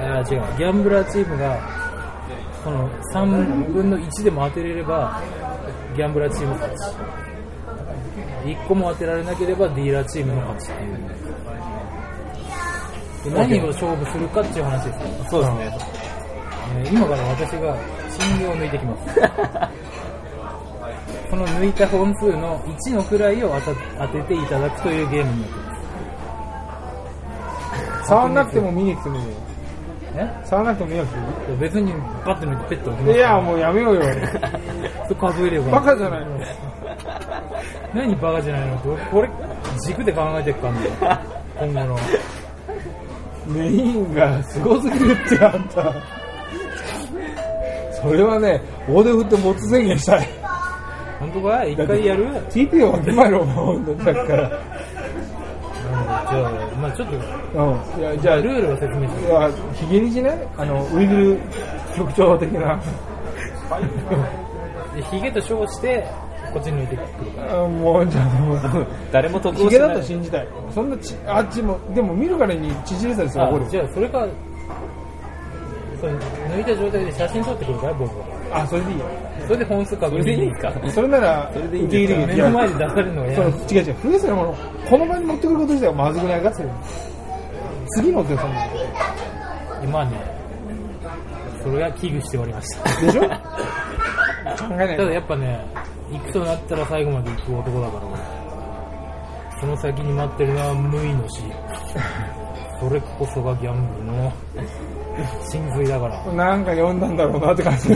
あー違う、ギャンブラーチームが、この3分の1でも当てれれば、ギャンブラーチーム勝ち。1個も当てられなければディーラーチームの勝ちっていう。で何を勝負するかっていう話ですよ。そうですねえー今から私が金魚を抜いてきます。この抜いた本数の1の位を当てていただくというゲームになってます。触んなくても見に来てもいいよ。え？触らなくても見なくて別にバッて抜いてペット置きいい。ますいや、もうやめようよ。それ数えれば。バカじゃないの。何バカじゃないの？って、俺これ軸で考えてるからね。今後の。メインがすごすぎるってあんた。それはね、大手振って没宣言したい。本当かい？一回やる？TP をわきまえろ、もう、さっきから。じゃあ、まあちょっと、うん。いや、じゃあ、ルールを説明しいやヒゲにしね、あの、ウイグル局長的な。でヒゲと称して、こっちに抜いてくるから。あもう、じゃあもう、誰も得ヒゲだをしないと信じたい。そんなち、あっちも、でも見るからに縮れたりするあ怒る。じゃあそれか、それ抜いた状態で写真撮ってくるから、僕が。あ、それでいいよ。それで本数確認。それでいいんですか？それなら、受け入れる目の前で出されるのがその嫌な違う違う、増えそうなもの、この場に持ってくること自体はまずくないかっていう。次のってその、今ね、それは危惧しておりました。でしょ？考えないただやっぱね、行くとなったら最後まで行く男だから俺。その先に待ってるのは無意の死。それこそがギャンブルの 真髄だから。なんか読んだんだろうなって感じ。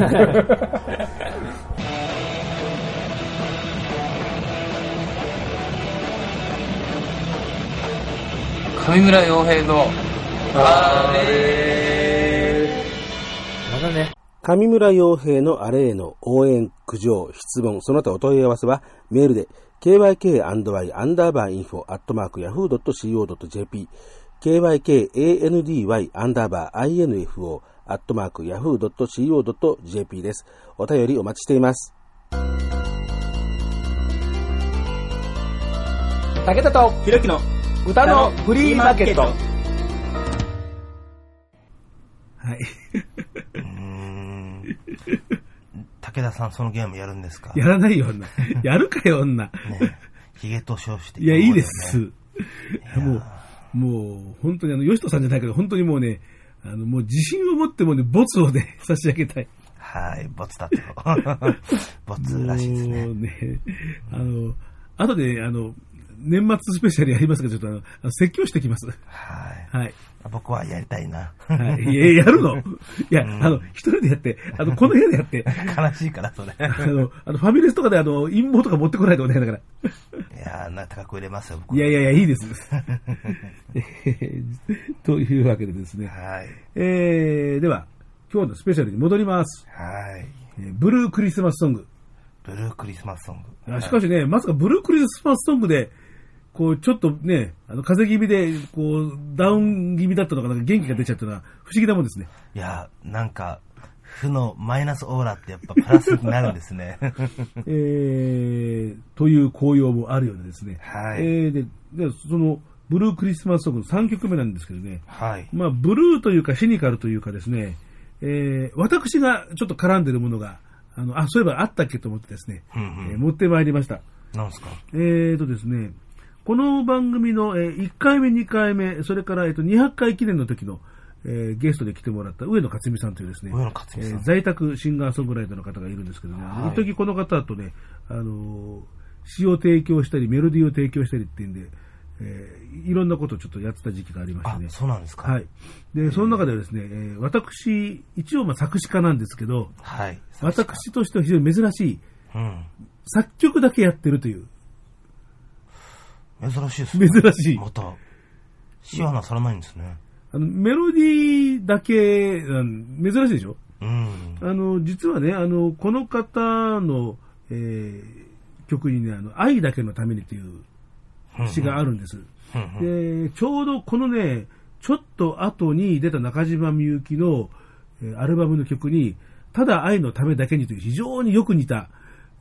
上村洋平の、あまだね、上村洋平のあれへの応援、苦情、質問、その他お問い合わせはメールで kyk&y アンダーバーインフォアットマーク yahoo.co.jp kykandy アンダーバー info アットマーク yahoo.co.jp です。お便りお待ちしています。武田とひろきの歌のフリーマーケット。はい。うーん。武田さん、そのゲームやるんですか？やらないよ、女。やるかよ、女。ねヒゲと称して。いや、いいです。ねもう、もう、本当にあの、吉人さんじゃないけど、本当にもうね、あの、もう自信を持ってもね、ボツをね、差し上げたい。はい、ボツだと。ボツらしいですねも。うね、あの、後で、あの、年末スペシャルやりますが、ちょっとあの、説教してきます。はい。はい。僕はやりたいな。はい。いや、やるの？いや、あの、一人でやって、あの、この部屋でやって、悲しいから、それ。あの、あの、ファミレスとかであの、陰謀とか持ってこないとお願いだから。いやー、な高く売れますよ、僕いやいやいや、いいです。というわけでですね。はい。えー、では、今日のスペシャルに戻ります。はい。えーブルークリスマスソング。ブルークリスマスソング。あしかしね、まさかブルークリスマスソングで、こう、ちょっとね、あの、風邪気味で、こう、ダウン気味だったのが、なんか元気が出ちゃったのは不思議なもんですね。いやー、なんか、負のマイナスオーラってやっぱプラスになるんですね。えー、という紅葉もあるようでですね。はいえー、で、で、その、ブルークリスマスソングの3曲目なんですけどね。はい。まあ、ブルーというかシニカルというかですね、えー、私がちょっと絡んでるものが、あの、あ、そういえばあったっけと思ってですね、うんうんえー持ってまいりました。なんすか？えーとですね、この番組の、えー1回目、2回目、それから、えーと200回記念の時の、えーゲストで来てもらった上野克美さんというですね、上野克美さんえー在宅シンガーソングライターの方がいるんですけどね、はい一時この方とね、あのー詩を提供したり、メロディーを提供したりっていうんで、えーいろんなことをちょっとやってた時期がありましてね。あそうなんですかはい。で、その中ではですね、えー私、一応まあ作詞家なんですけど、はい。私としては非常に珍しい、うん。作曲だけやってるという、珍しいですね。珍しいまた、シアナされないんですね。あの、メロディーだけ、うん珍しいでしょ？うん。あの、実はね、あの、この方の、えー曲にね、あの、愛だけのためにという詩があるんです。うんで、ちょうどこのね、ちょっと後に出た中島みゆきの、えーアルバムの曲に、ただ愛のためだけにという非常によく似た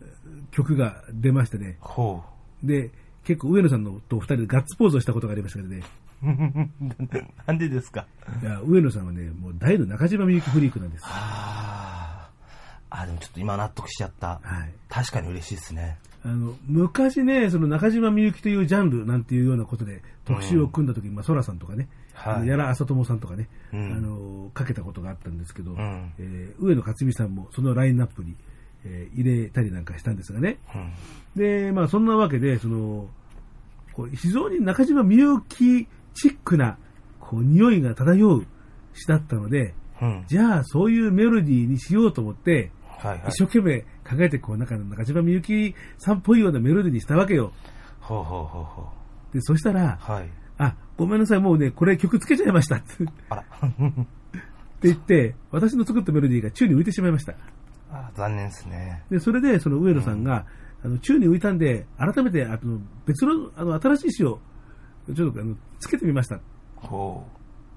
えー曲が出ましてね。ほで、結構上野さんのと二人でガッツポーズをしたことがありましたけどね。う。なんでですか？いや上野さんはね、もう大の中島みゆきフリークなんです。あーあ、でもちょっと今納得しちゃった。はい。確かに嬉しいですね。あの、昔ね、その中島みゆきというジャンルなんていうようなことで特集を組んだ時に、まあ、ソラさんとかね、はいあの矢良浅友さんとかね、うんあの、かけたことがあったんですけど、んえー上野克美さんもそのラインナップに、えー入れたりなんかしたんですがね。うん。で、まあ、そんなわけで、その、こう非常に中島みゆきチックな、こう、匂いが漂う詩だったので、うん。じゃあ、そういうメロディーにしようと思って、はいはい。一生懸命考えて、こう、なんか中島みゆきさんっぽいようなメロディーにしたわけよ。ほうほうほうほで、そしたら、う。はい。あ、ごめんなさい、もうね、これ曲つけちゃいましたってあら。言って、私の作ったメロディーが宙に浮いてしまいました。あ残念ですね。で、それで、その上野さんが、あの、宙に浮いたんで、改めて、あの、別の、あの、新しい詩を、ちょっと、あの、つけてみました。ってほ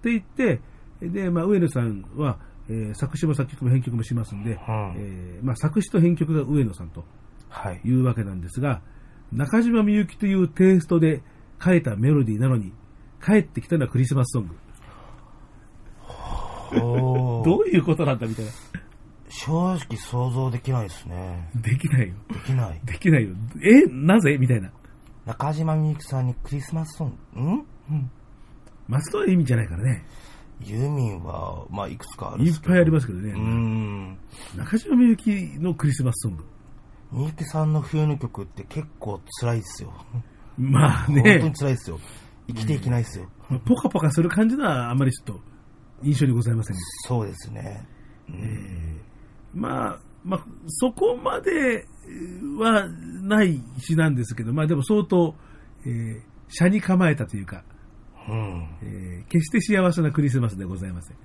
言って、で、まあ、上野さんは、えー作詞も作曲も編曲もしますんで、えーまあ、作詞と編曲が上野さんとう。はい。いうわけなんですが、中島みゆきというテイストで書いたメロディーなのに、帰ってきたのはクリスマスソング。お どういうことなんだみたいな。正直想像できないですね。できないよ。できない。できないよ。えなぜ？みたいな。中島みゆきさんにクリスマスソング、ん？うん松任谷由実じゃないからね。ユーミンは、まあ、いくつかあるんいっですけどぱいありますけどね。うーん。中島みゆきのクリスマスソング。みゆきさんの冬の曲って結構辛いですよ。まあ本当にね、辛いですよ。生きていけないですよ。ポカポカする感じのはあんまりちょっと印象にございませんね。そうですね。まあ、まあ、そこまではない詩なんですけど、まあでも相当、えー、車に構えたというか、うん。えー決して幸せなクリスマスでございません。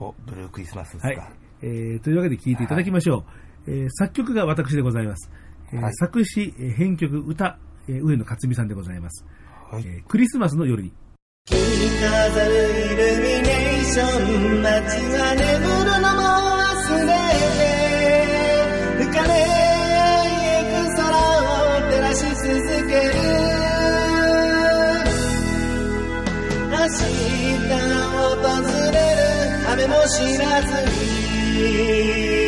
お、ブルークリスマスですはいか。。えーというわけで聴いていただきましょう。えー作曲が私でございます。えーはい作詞、えー編曲、歌、えー上野克美さんでございます。はいえークリスマスの夜に。飾るイルミネーション街が眠るのも忘れかれゆく空を照らし続ける。明日訪れる。雨も知らずに。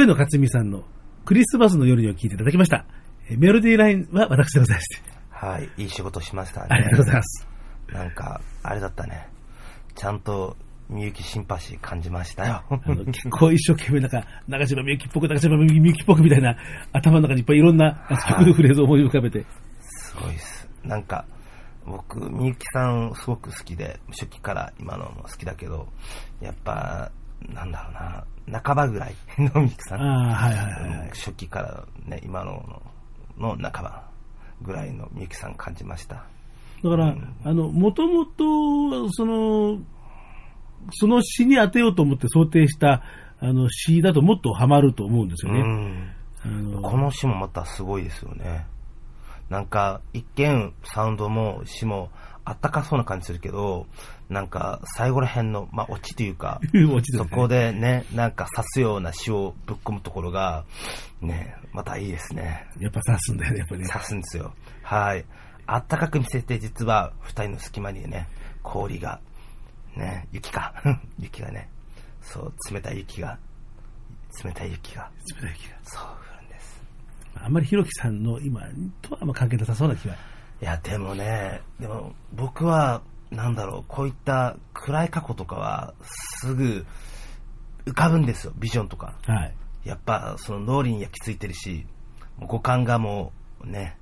上野克美さんのクリスマスの夜にを聞いていただきました。えーメロディーラインは私でございまして。はい、いい仕事しましたね。ありがとうございます。なんか、あれだったね。ちゃんと、みゆきシンパシー感じましたよ。結構一生懸命なんか、長島みゆきっぽく、長島みゆきっぽくみたいな、頭の中にいっぱいいろんな曲のフレーズを思い浮かべて。すごいです。なんか、僕、みゆきさんすごく好きで、初期から今のも好きだけど、やっぱ、なんだろうな、半ばぐらい のみゆきさん。ああ、はいはいはいはい。初期からね、今ののの半ばぐらいのみゆきさん感じました。だから、あの、もともと、その、その詩に当てようと思って想定した、あの、詩だともっとハマると思うんですよね。この詩もまたすごいですよね。なんか、一見、サウンドも詩もあったかそうな感じするけど、なんか、最後ら辺の、まあ、オチというか、ねそこでね、なんか刺すような詩をぶっ込むところが、ね、またいいですね。やっぱ刺すんだよね、やっぱね。刺すんですよ。はい。あったかく見せて、実は、二人の隙間にね、氷が、ね、雪か。雪がね、そう、冷たい雪が、冷たい雪が、冷たい気がそう降るんです。あんまりひろきさんの今とはあんま関係なさそうな気が。いや、でもね、でも僕は、なんだろう、こういった暗い過去とかは、すぐ浮かぶんですよ、ビジョンとか。はい。やっぱ、その脳裏に焼き付いてるし、五感がもう、ね、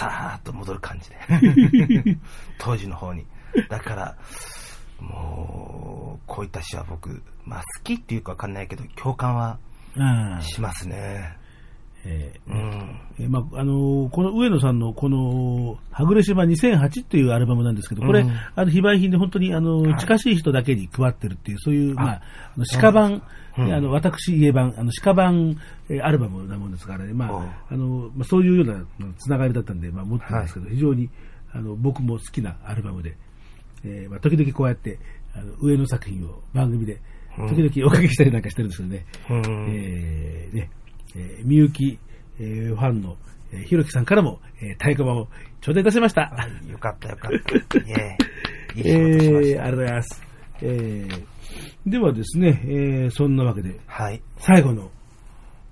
さーっと戻る感じで。当時の方に。だから、もう、こういった詩は僕、まあ好きっていうかわかんないけど、共感はしますね。えーうん。えーまああのーこの上野さんのこの、はぐれ島2008っていうアルバムなんですけど、これ、うん。あの非売品で本当にあの、近しい人だけに配ってるっていう、そういう、まあ、あの鹿版、うん。あの私家版、あの鹿版、えーアルバムなもんですからね、まあ、あの、まあ、そういうようなつながりだったんで、まあ、持ってるんですけど、非常にあの僕も好きなアルバムで、えーまあ、時々こうやってあの上の作品を番組で時々おかけしたりなんかしてるんですけどね、うん。えーねえーみゆき、えーファンの、えーひろきさんからも、えー太鼓判を頂戴いたしました。よかったよかった。え事しました。ーありがとうございます。えーではですね、えーそんなわけで、はい。最後の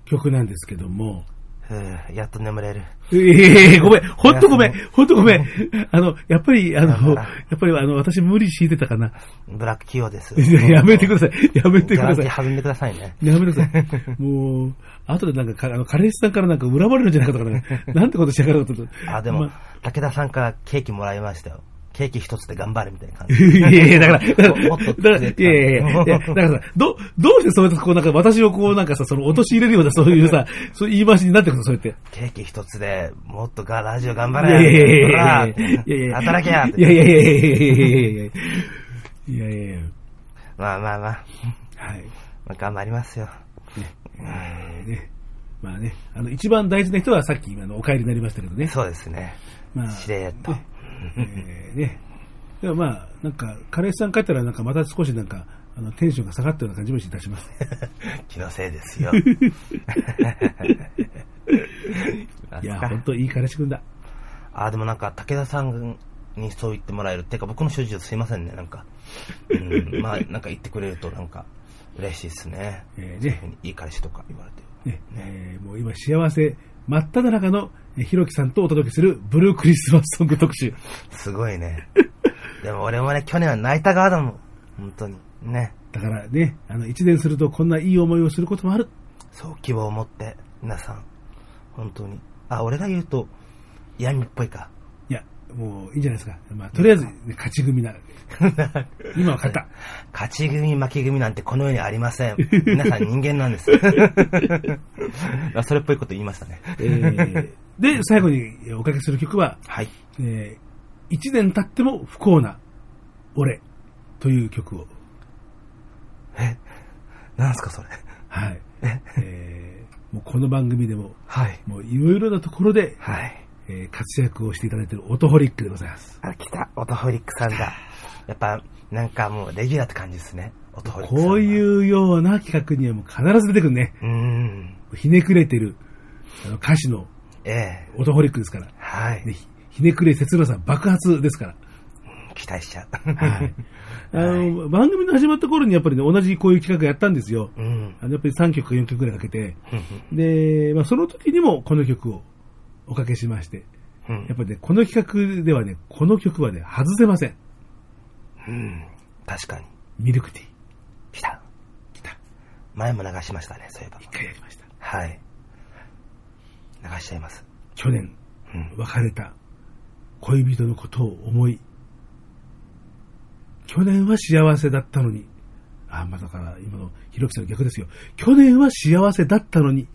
曲なんですけども、やっと眠れる。ええごめん、ほんとごめん、ほんとごめん。あの、やっぱり、あの、やっぱり、あの、私無理強いてたかな。ブラック企業です。いややめてください。やめてくださいギャランティー。弾んでくださいね。やめてください。もう、後でなんかか、あの、彼氏さんからなんか恨まれるんじゃないかとかね、なんてことしやがると。あ、でも、ま武田さんからケーキもらいましたよ。ケーキ一つで頑張れみたいな感じ。いやいや、だから、だから、もっとだからいやいやいや、いやだからさ、ど、どうしてそうやってこうなんか私をこうなんかさ、その落とし入れるようなそういうさ、そういう言い回しになってくるの、そうやって。ケーキ一つでもっとがラジオ頑張いやいやいやいやらいやいやいや働けやいやいやいやいやいやいやいやいやいやいやまあまあまあ、はい。まあ頑張りますよ。えーね。まあね、あの、一番大事な人はさっき、あの、お帰りになりましたけどね。そうですね。まあ、しれっと。えーね。でもまあ、なんか、彼氏さん帰ったらなんかまた少しなんか、あの、テンションが下がったような感じもいたします。気のせいですよ。いや、ほんといい彼氏くんだ。あ、でもなんか、武田さんにそう言ってもらえる。てか、僕の所持すいませんね、なんか。うん、まあ、なんか言ってくれると、なんか、嬉しいですね。えーねいい彼氏とか言われて。ね、えーもう今幸せ真っ只中のえーひろきさんとお届けするブルークリスマスソング特集。すごいね。でも俺もね、去年は泣いた側だもん。本当に。ね。だからね、あの、一年するとこんないい思いをすることもある。そう、希望を持って、皆さん。本当に。あ、俺が言うと、闇っぽいか。もういいんじゃないですか。まあ、とりあえず、ね、勝ち組なら。今は勝った。勝ち組、負け組なんてこの世にありません。皆さん人間なんです。あそれっぽいこと言いましたね。えーで、最後におかけする曲は、はい。えー一年経っても不幸な俺という曲を。え、なんすかそれ。はい。えーもうこの番組でも、はい。もういろいろなところで、はい。えー活躍をしていただいているオトホリックでございます。あ、来た。オトホリックさんだ。やっぱ、なんかもうレギュラーって感じですね。オトホリックさんは。こういうような企画にはもう必ず出てくるね。うーん。ひねくれてるあの歌詞のええオトホリックですから。はい。ねひひねくれ切なさ爆発ですから。期待しちゃ はい。あの、番組の始まった頃にやっぱりね、同じこういう企画やったんですよ。う。うん。あのやっぱり3曲か4曲ぐらいかけて。で、まあ、その時にもこの曲をおかけしまして。うんやっぱりね、この企画ではね、この曲はね、外せません。うん。確かに。ミルクティー。来た。来た。前も流しましたね、そういえば一。回やりました。はい。流しちゃいます。去年、うん。別れた恋人のことを思い、去年は幸せだったのに、あ、まあだから今のひろきさんの逆ですよ。去年は幸せだったのに、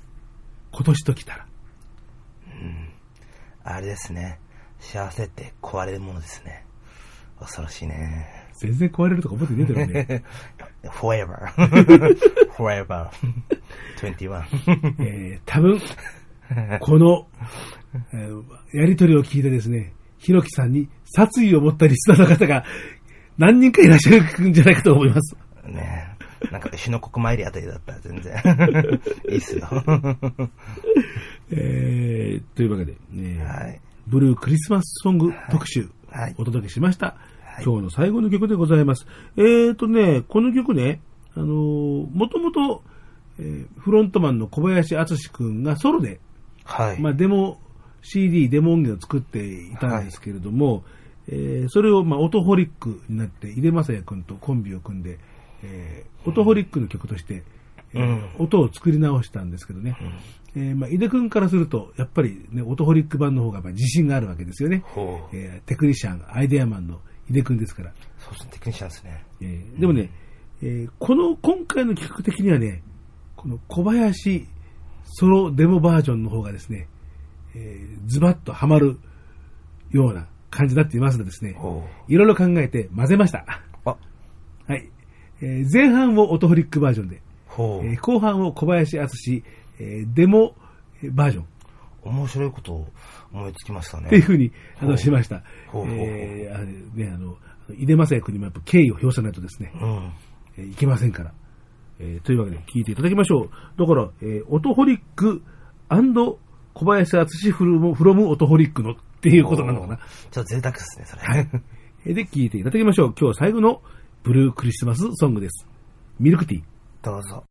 今年と来たら、あれですね。幸せって壊れるものですね。恐ろしいね。全然壊れるとか思ってねえだろうね。forever. forever. 21. えー、多分、この、えーやりとりを聞いてですね、ひろきさんに殺意を持ったリスナーの方が何人かいらっしゃるんじゃないかと思います。ねえ。なんか、石の国参りあたりだったら全然。いいっすよ。えー、というわけで、ねはい。ブルークリスマスソング特集、はい。お届けしました、い。今日の最後の曲でございます。えーとね、この曲ね、あのーもともと、えーフロントマンの小林敦くんがソロで、はい。まあ、デモ、CD、デモ音源を作っていたんですけれども、えーそれを、まあ、オトホリックになって、井出正也君とコンビを組んで、えーオトホリックの曲として、えーうん。音を作り直したんですけどね、えーまあ、井出君からすると、やっぱりね、オトホリック版の方がまあ自信があるわけですよね。えーテクニシャン、アイデアマンの井出君ですから。そうですね、テクニシャンですね。えーでもね、えーこの今回の企画的にはね、この小林ソロデモバージョンの方がですね、えーズバッとハマるような感じになっていますのでですね、ほいろいろ考えて混ぜました。あはい。えー前半をオトホリックバージョンで。えー後半を小林敦、えーデモバージョン面白いことを思いつきましたね。っていうふうにあのしました。えーあれね、あの、井出正也君にもやっぱ敬意を表さないとですね、うん。えーいけませんから。えーというわけで聞いていただきましょう。だから、えーオトホリック小林敦フロム、フロムオトホリックのっていうことなのかな。ちょっと贅沢ですね、それ。はい。えーで、聞いていただきましょう。今日最後のブルークリスマスソングです。ミルクティー。どうぞ。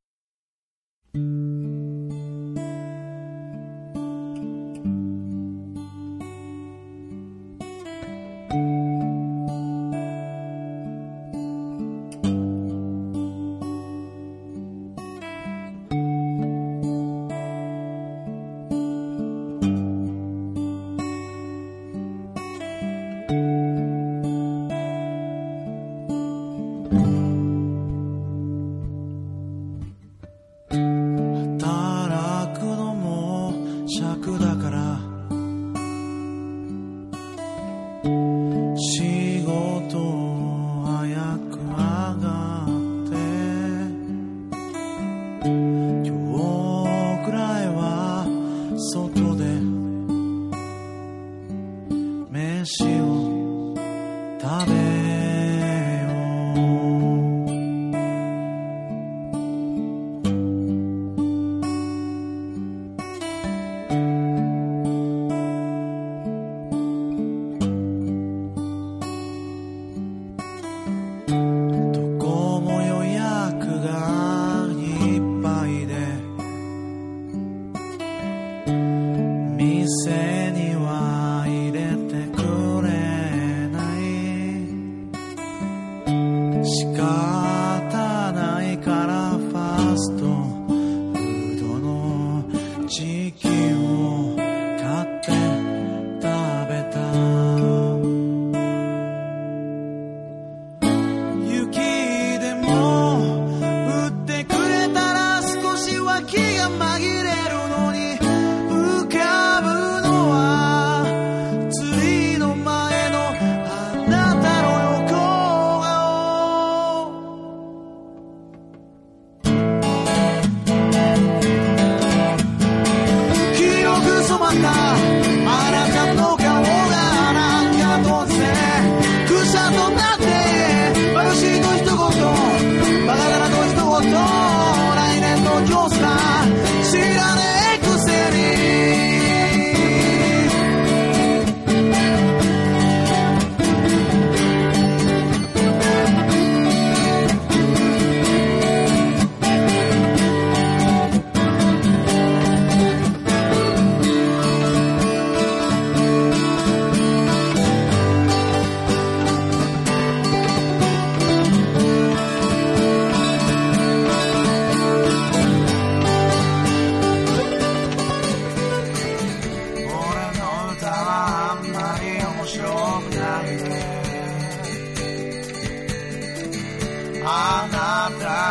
あな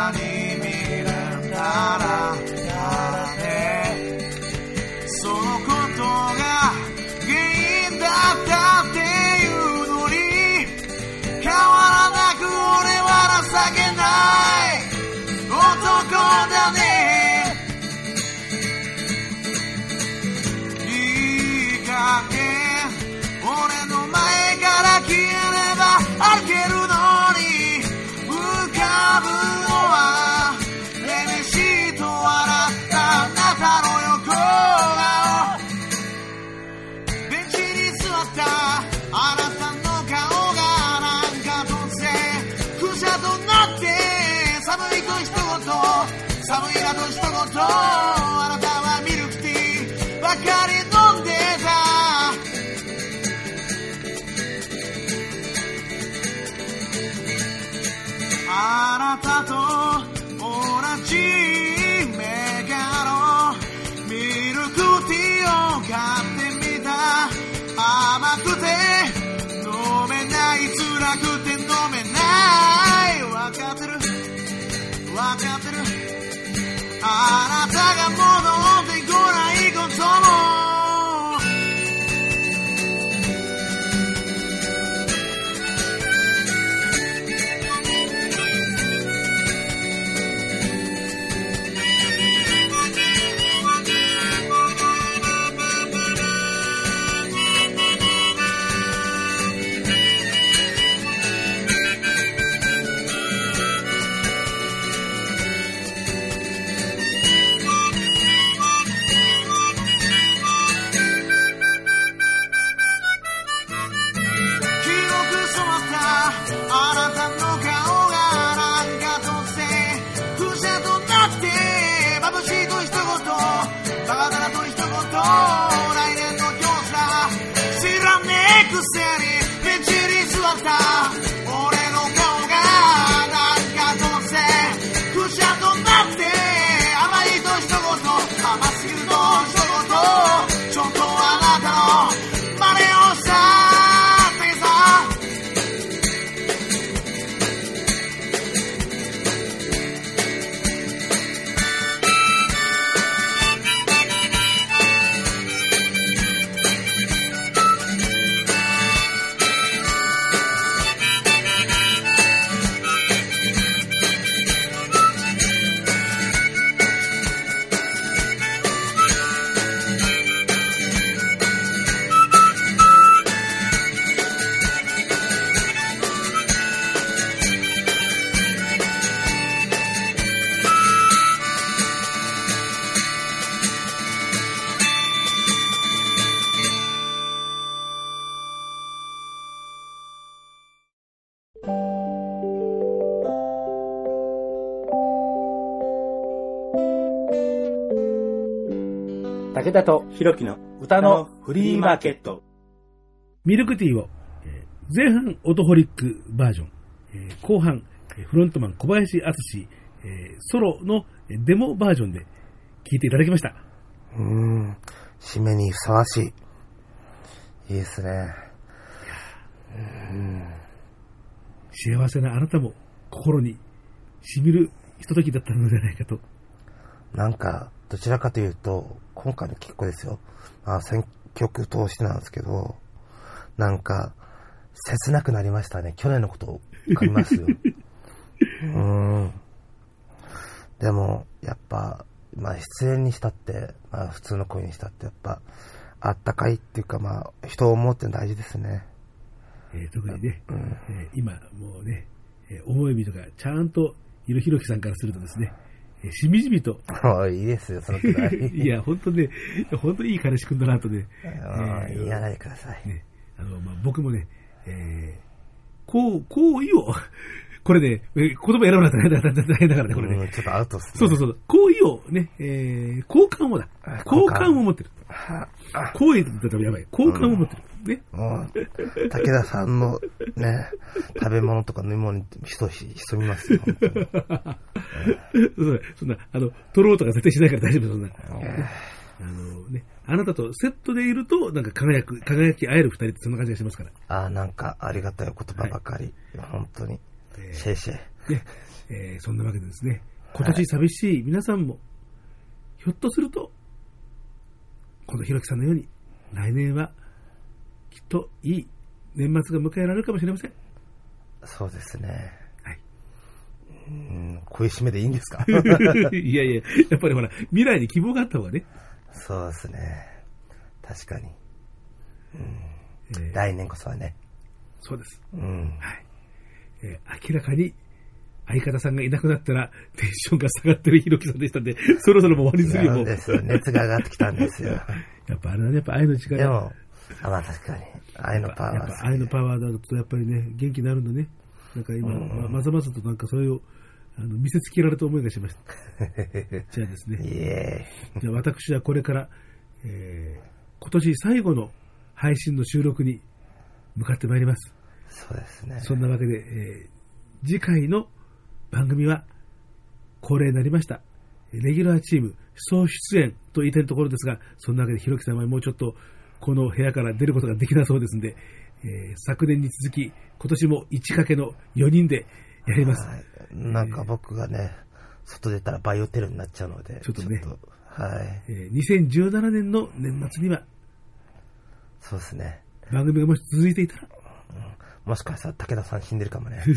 あなたが戻ね田とひろきの歌のフリーマーケット。ミルクティーを、えー前半オトホリックバージョン、えー後半えーフロントマン小林敦、えーソロのえーデモバージョンで聴いていただきました。うーん、締めにふさわしい。いいですね。幸せなあなたも心に染みるひとときだったのではないかと。なんか、どちらかというと、今回の結構ですよ。まあ、選曲通してなんですけど、なんか、切なくなりましたね。去年のこと浮かびますよ。うーん。でも、やっぱ、まあ、出演にしたって、まあ、普通の声にしたって、やっぱ、あったかいっていうか、まあ、人を思うって大事ですね。えー特にね、えー今もうね、えー思い人がちゃんといるひろきさんからするとですね、えーしみじみと、あいいですよ、そのくらい。いや、本当ね、いや本当にいい彼氏くんだなとね、あえー言わないでください。ね、あの、まあ、僕もね、えー、こう、好意を、これね、えー言葉選ばないと大変だからね、これね。うんちょっとアウトっすね。そうそうそう。好意をね、えー、好感をだ。好感を持ってる。好意だったらやばい。好感を持ってる。ね。もう、武田さんのね、食べ物とか飲み物に潜し潜みますよ。うだ そんな、あの、取ろうとか絶対しないから大丈夫、そんな。あのね、あなたとセットでいると、なんか輝く、輝き合える二人ってそんな感じがしますから。ああ、なんかありがたいお言葉ばかり。本当に。シェイシェイ。ね、えーそんなわけでですね、今年寂しい皆さんも、ひょっとすると、このひろきさんのように、来年は、きっといい年末が迎えられるかもしれません。そうですね。はい。うん、こういう締めでいいんですか？いやいや、やっぱりほら、未来に希望があった方がね、そうですね。確かに。えー来年こそはね。そうです。うん。はい。えー明らかに、相方さんがいなくなったら、テンションが下がってるひろきさんでしたんで、そろそろもう終わりにするよ、もう。なんですよ。熱が上がってきたんですよ。やっぱあれだね、やっぱ愛の力。でも、あ、まあ確かに。愛のパワーやっぱ愛のパワーだとやっぱりね、元気になるんだね。なんか今、ままざまざとなんかそれを、あの、見せつけられた思いがしました。じゃあですね。じゃあ私はこれから、えー今年最後の配信の収録に向かってまいります。そうですね。そんなわけで、えー次回の番組は恒例になりました。レギュラーチーム総出演と言いたいところですが、そんなわけでひろきさんはもうちょっとこの部屋から出ることができなそうですんで、えー昨年に続き今年も1かけの4人でやります。はい。なんか僕がね、外出たらバイオテロになっちゃうので、ちょっとねはい。えー2017年の年末にはそうですね。番組がもし続いていたら、もしかしたら武田さん死んでるかもね。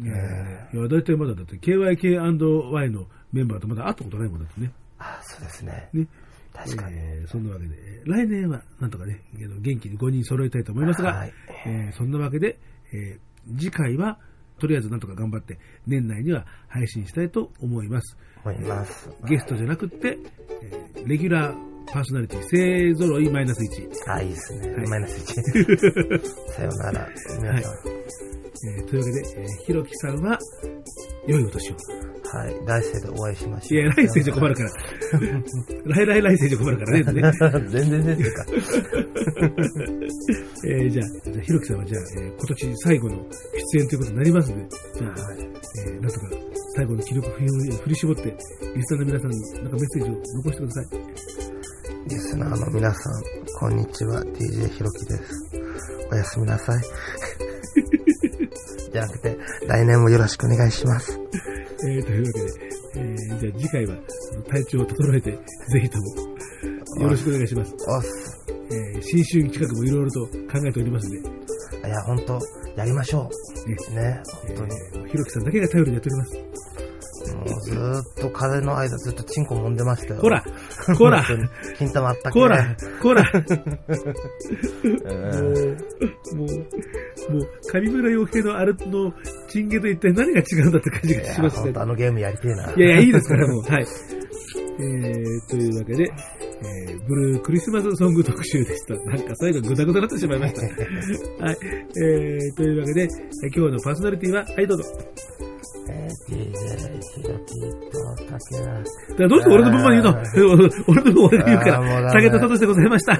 えーいや大体まだだって KYK&Y のメンバーとまだ会ったことないもんだってね。あ、そうですね。ね確かに。えーそんなわけで、えー来年はなんとかね、元気に5人揃えたいと思いますが、はいえーそんなわけで、えー次回は、とりあえずなんとか頑張って、年内には配信したいと思います。思います。ゲストじゃなくって、えーレギュラーパーソナリティ、勢揃いマイナス1。あ、いいですね。はいマイナス1。さようなら。皆さん。えーというわけで、えーひろきさんは、良いお年を。はい。来世でお会いしましょう。いや、来世じゃ困るから。来来来世じゃ困るからね。ね 全然全然か。えーじゃあ、じゃあひろきさんはじゃあ、えー今年最後の出演ということになりますので、じゃあ、えーなんとか最後の記録振り振り絞って、リスナーの皆さんになんかメッセージを残してください。リスナーの皆さん、こんにちは。DJ ひろきです。おやすみなさい。じゃなくて、来年もよろしくお願いします。えーというわけで、えーじゃあ次回は体調を整えて、ぜひともよろしくお願いします。おっす。えー新春企画もいろいろと考えておりますので、いや、ほんと、やりましょねう。ね、え本当に。ーひろきさんだけが頼りにやっております。もうずーっと風の間ずっとチンコ揉んでましたよ。こらこら金玉あったけこらこらうんもう、もう、もう、上村洋平のあれのチンゲと一体何が違うんだって感じがしますね。あのゲームやりてえな。いやいや、いいですから、もう。はい。えー、というわけで、えー、ブルークリスマスソング特集でした。なんか最後グダグダになってしまいました。はい。えー、というわけで、えー今日のパーソナリティは、はい、どうぞ。えー DJ ひろきとどうして俺の分まで言うの？俺の分俺が言うから、メ武田聡でございました。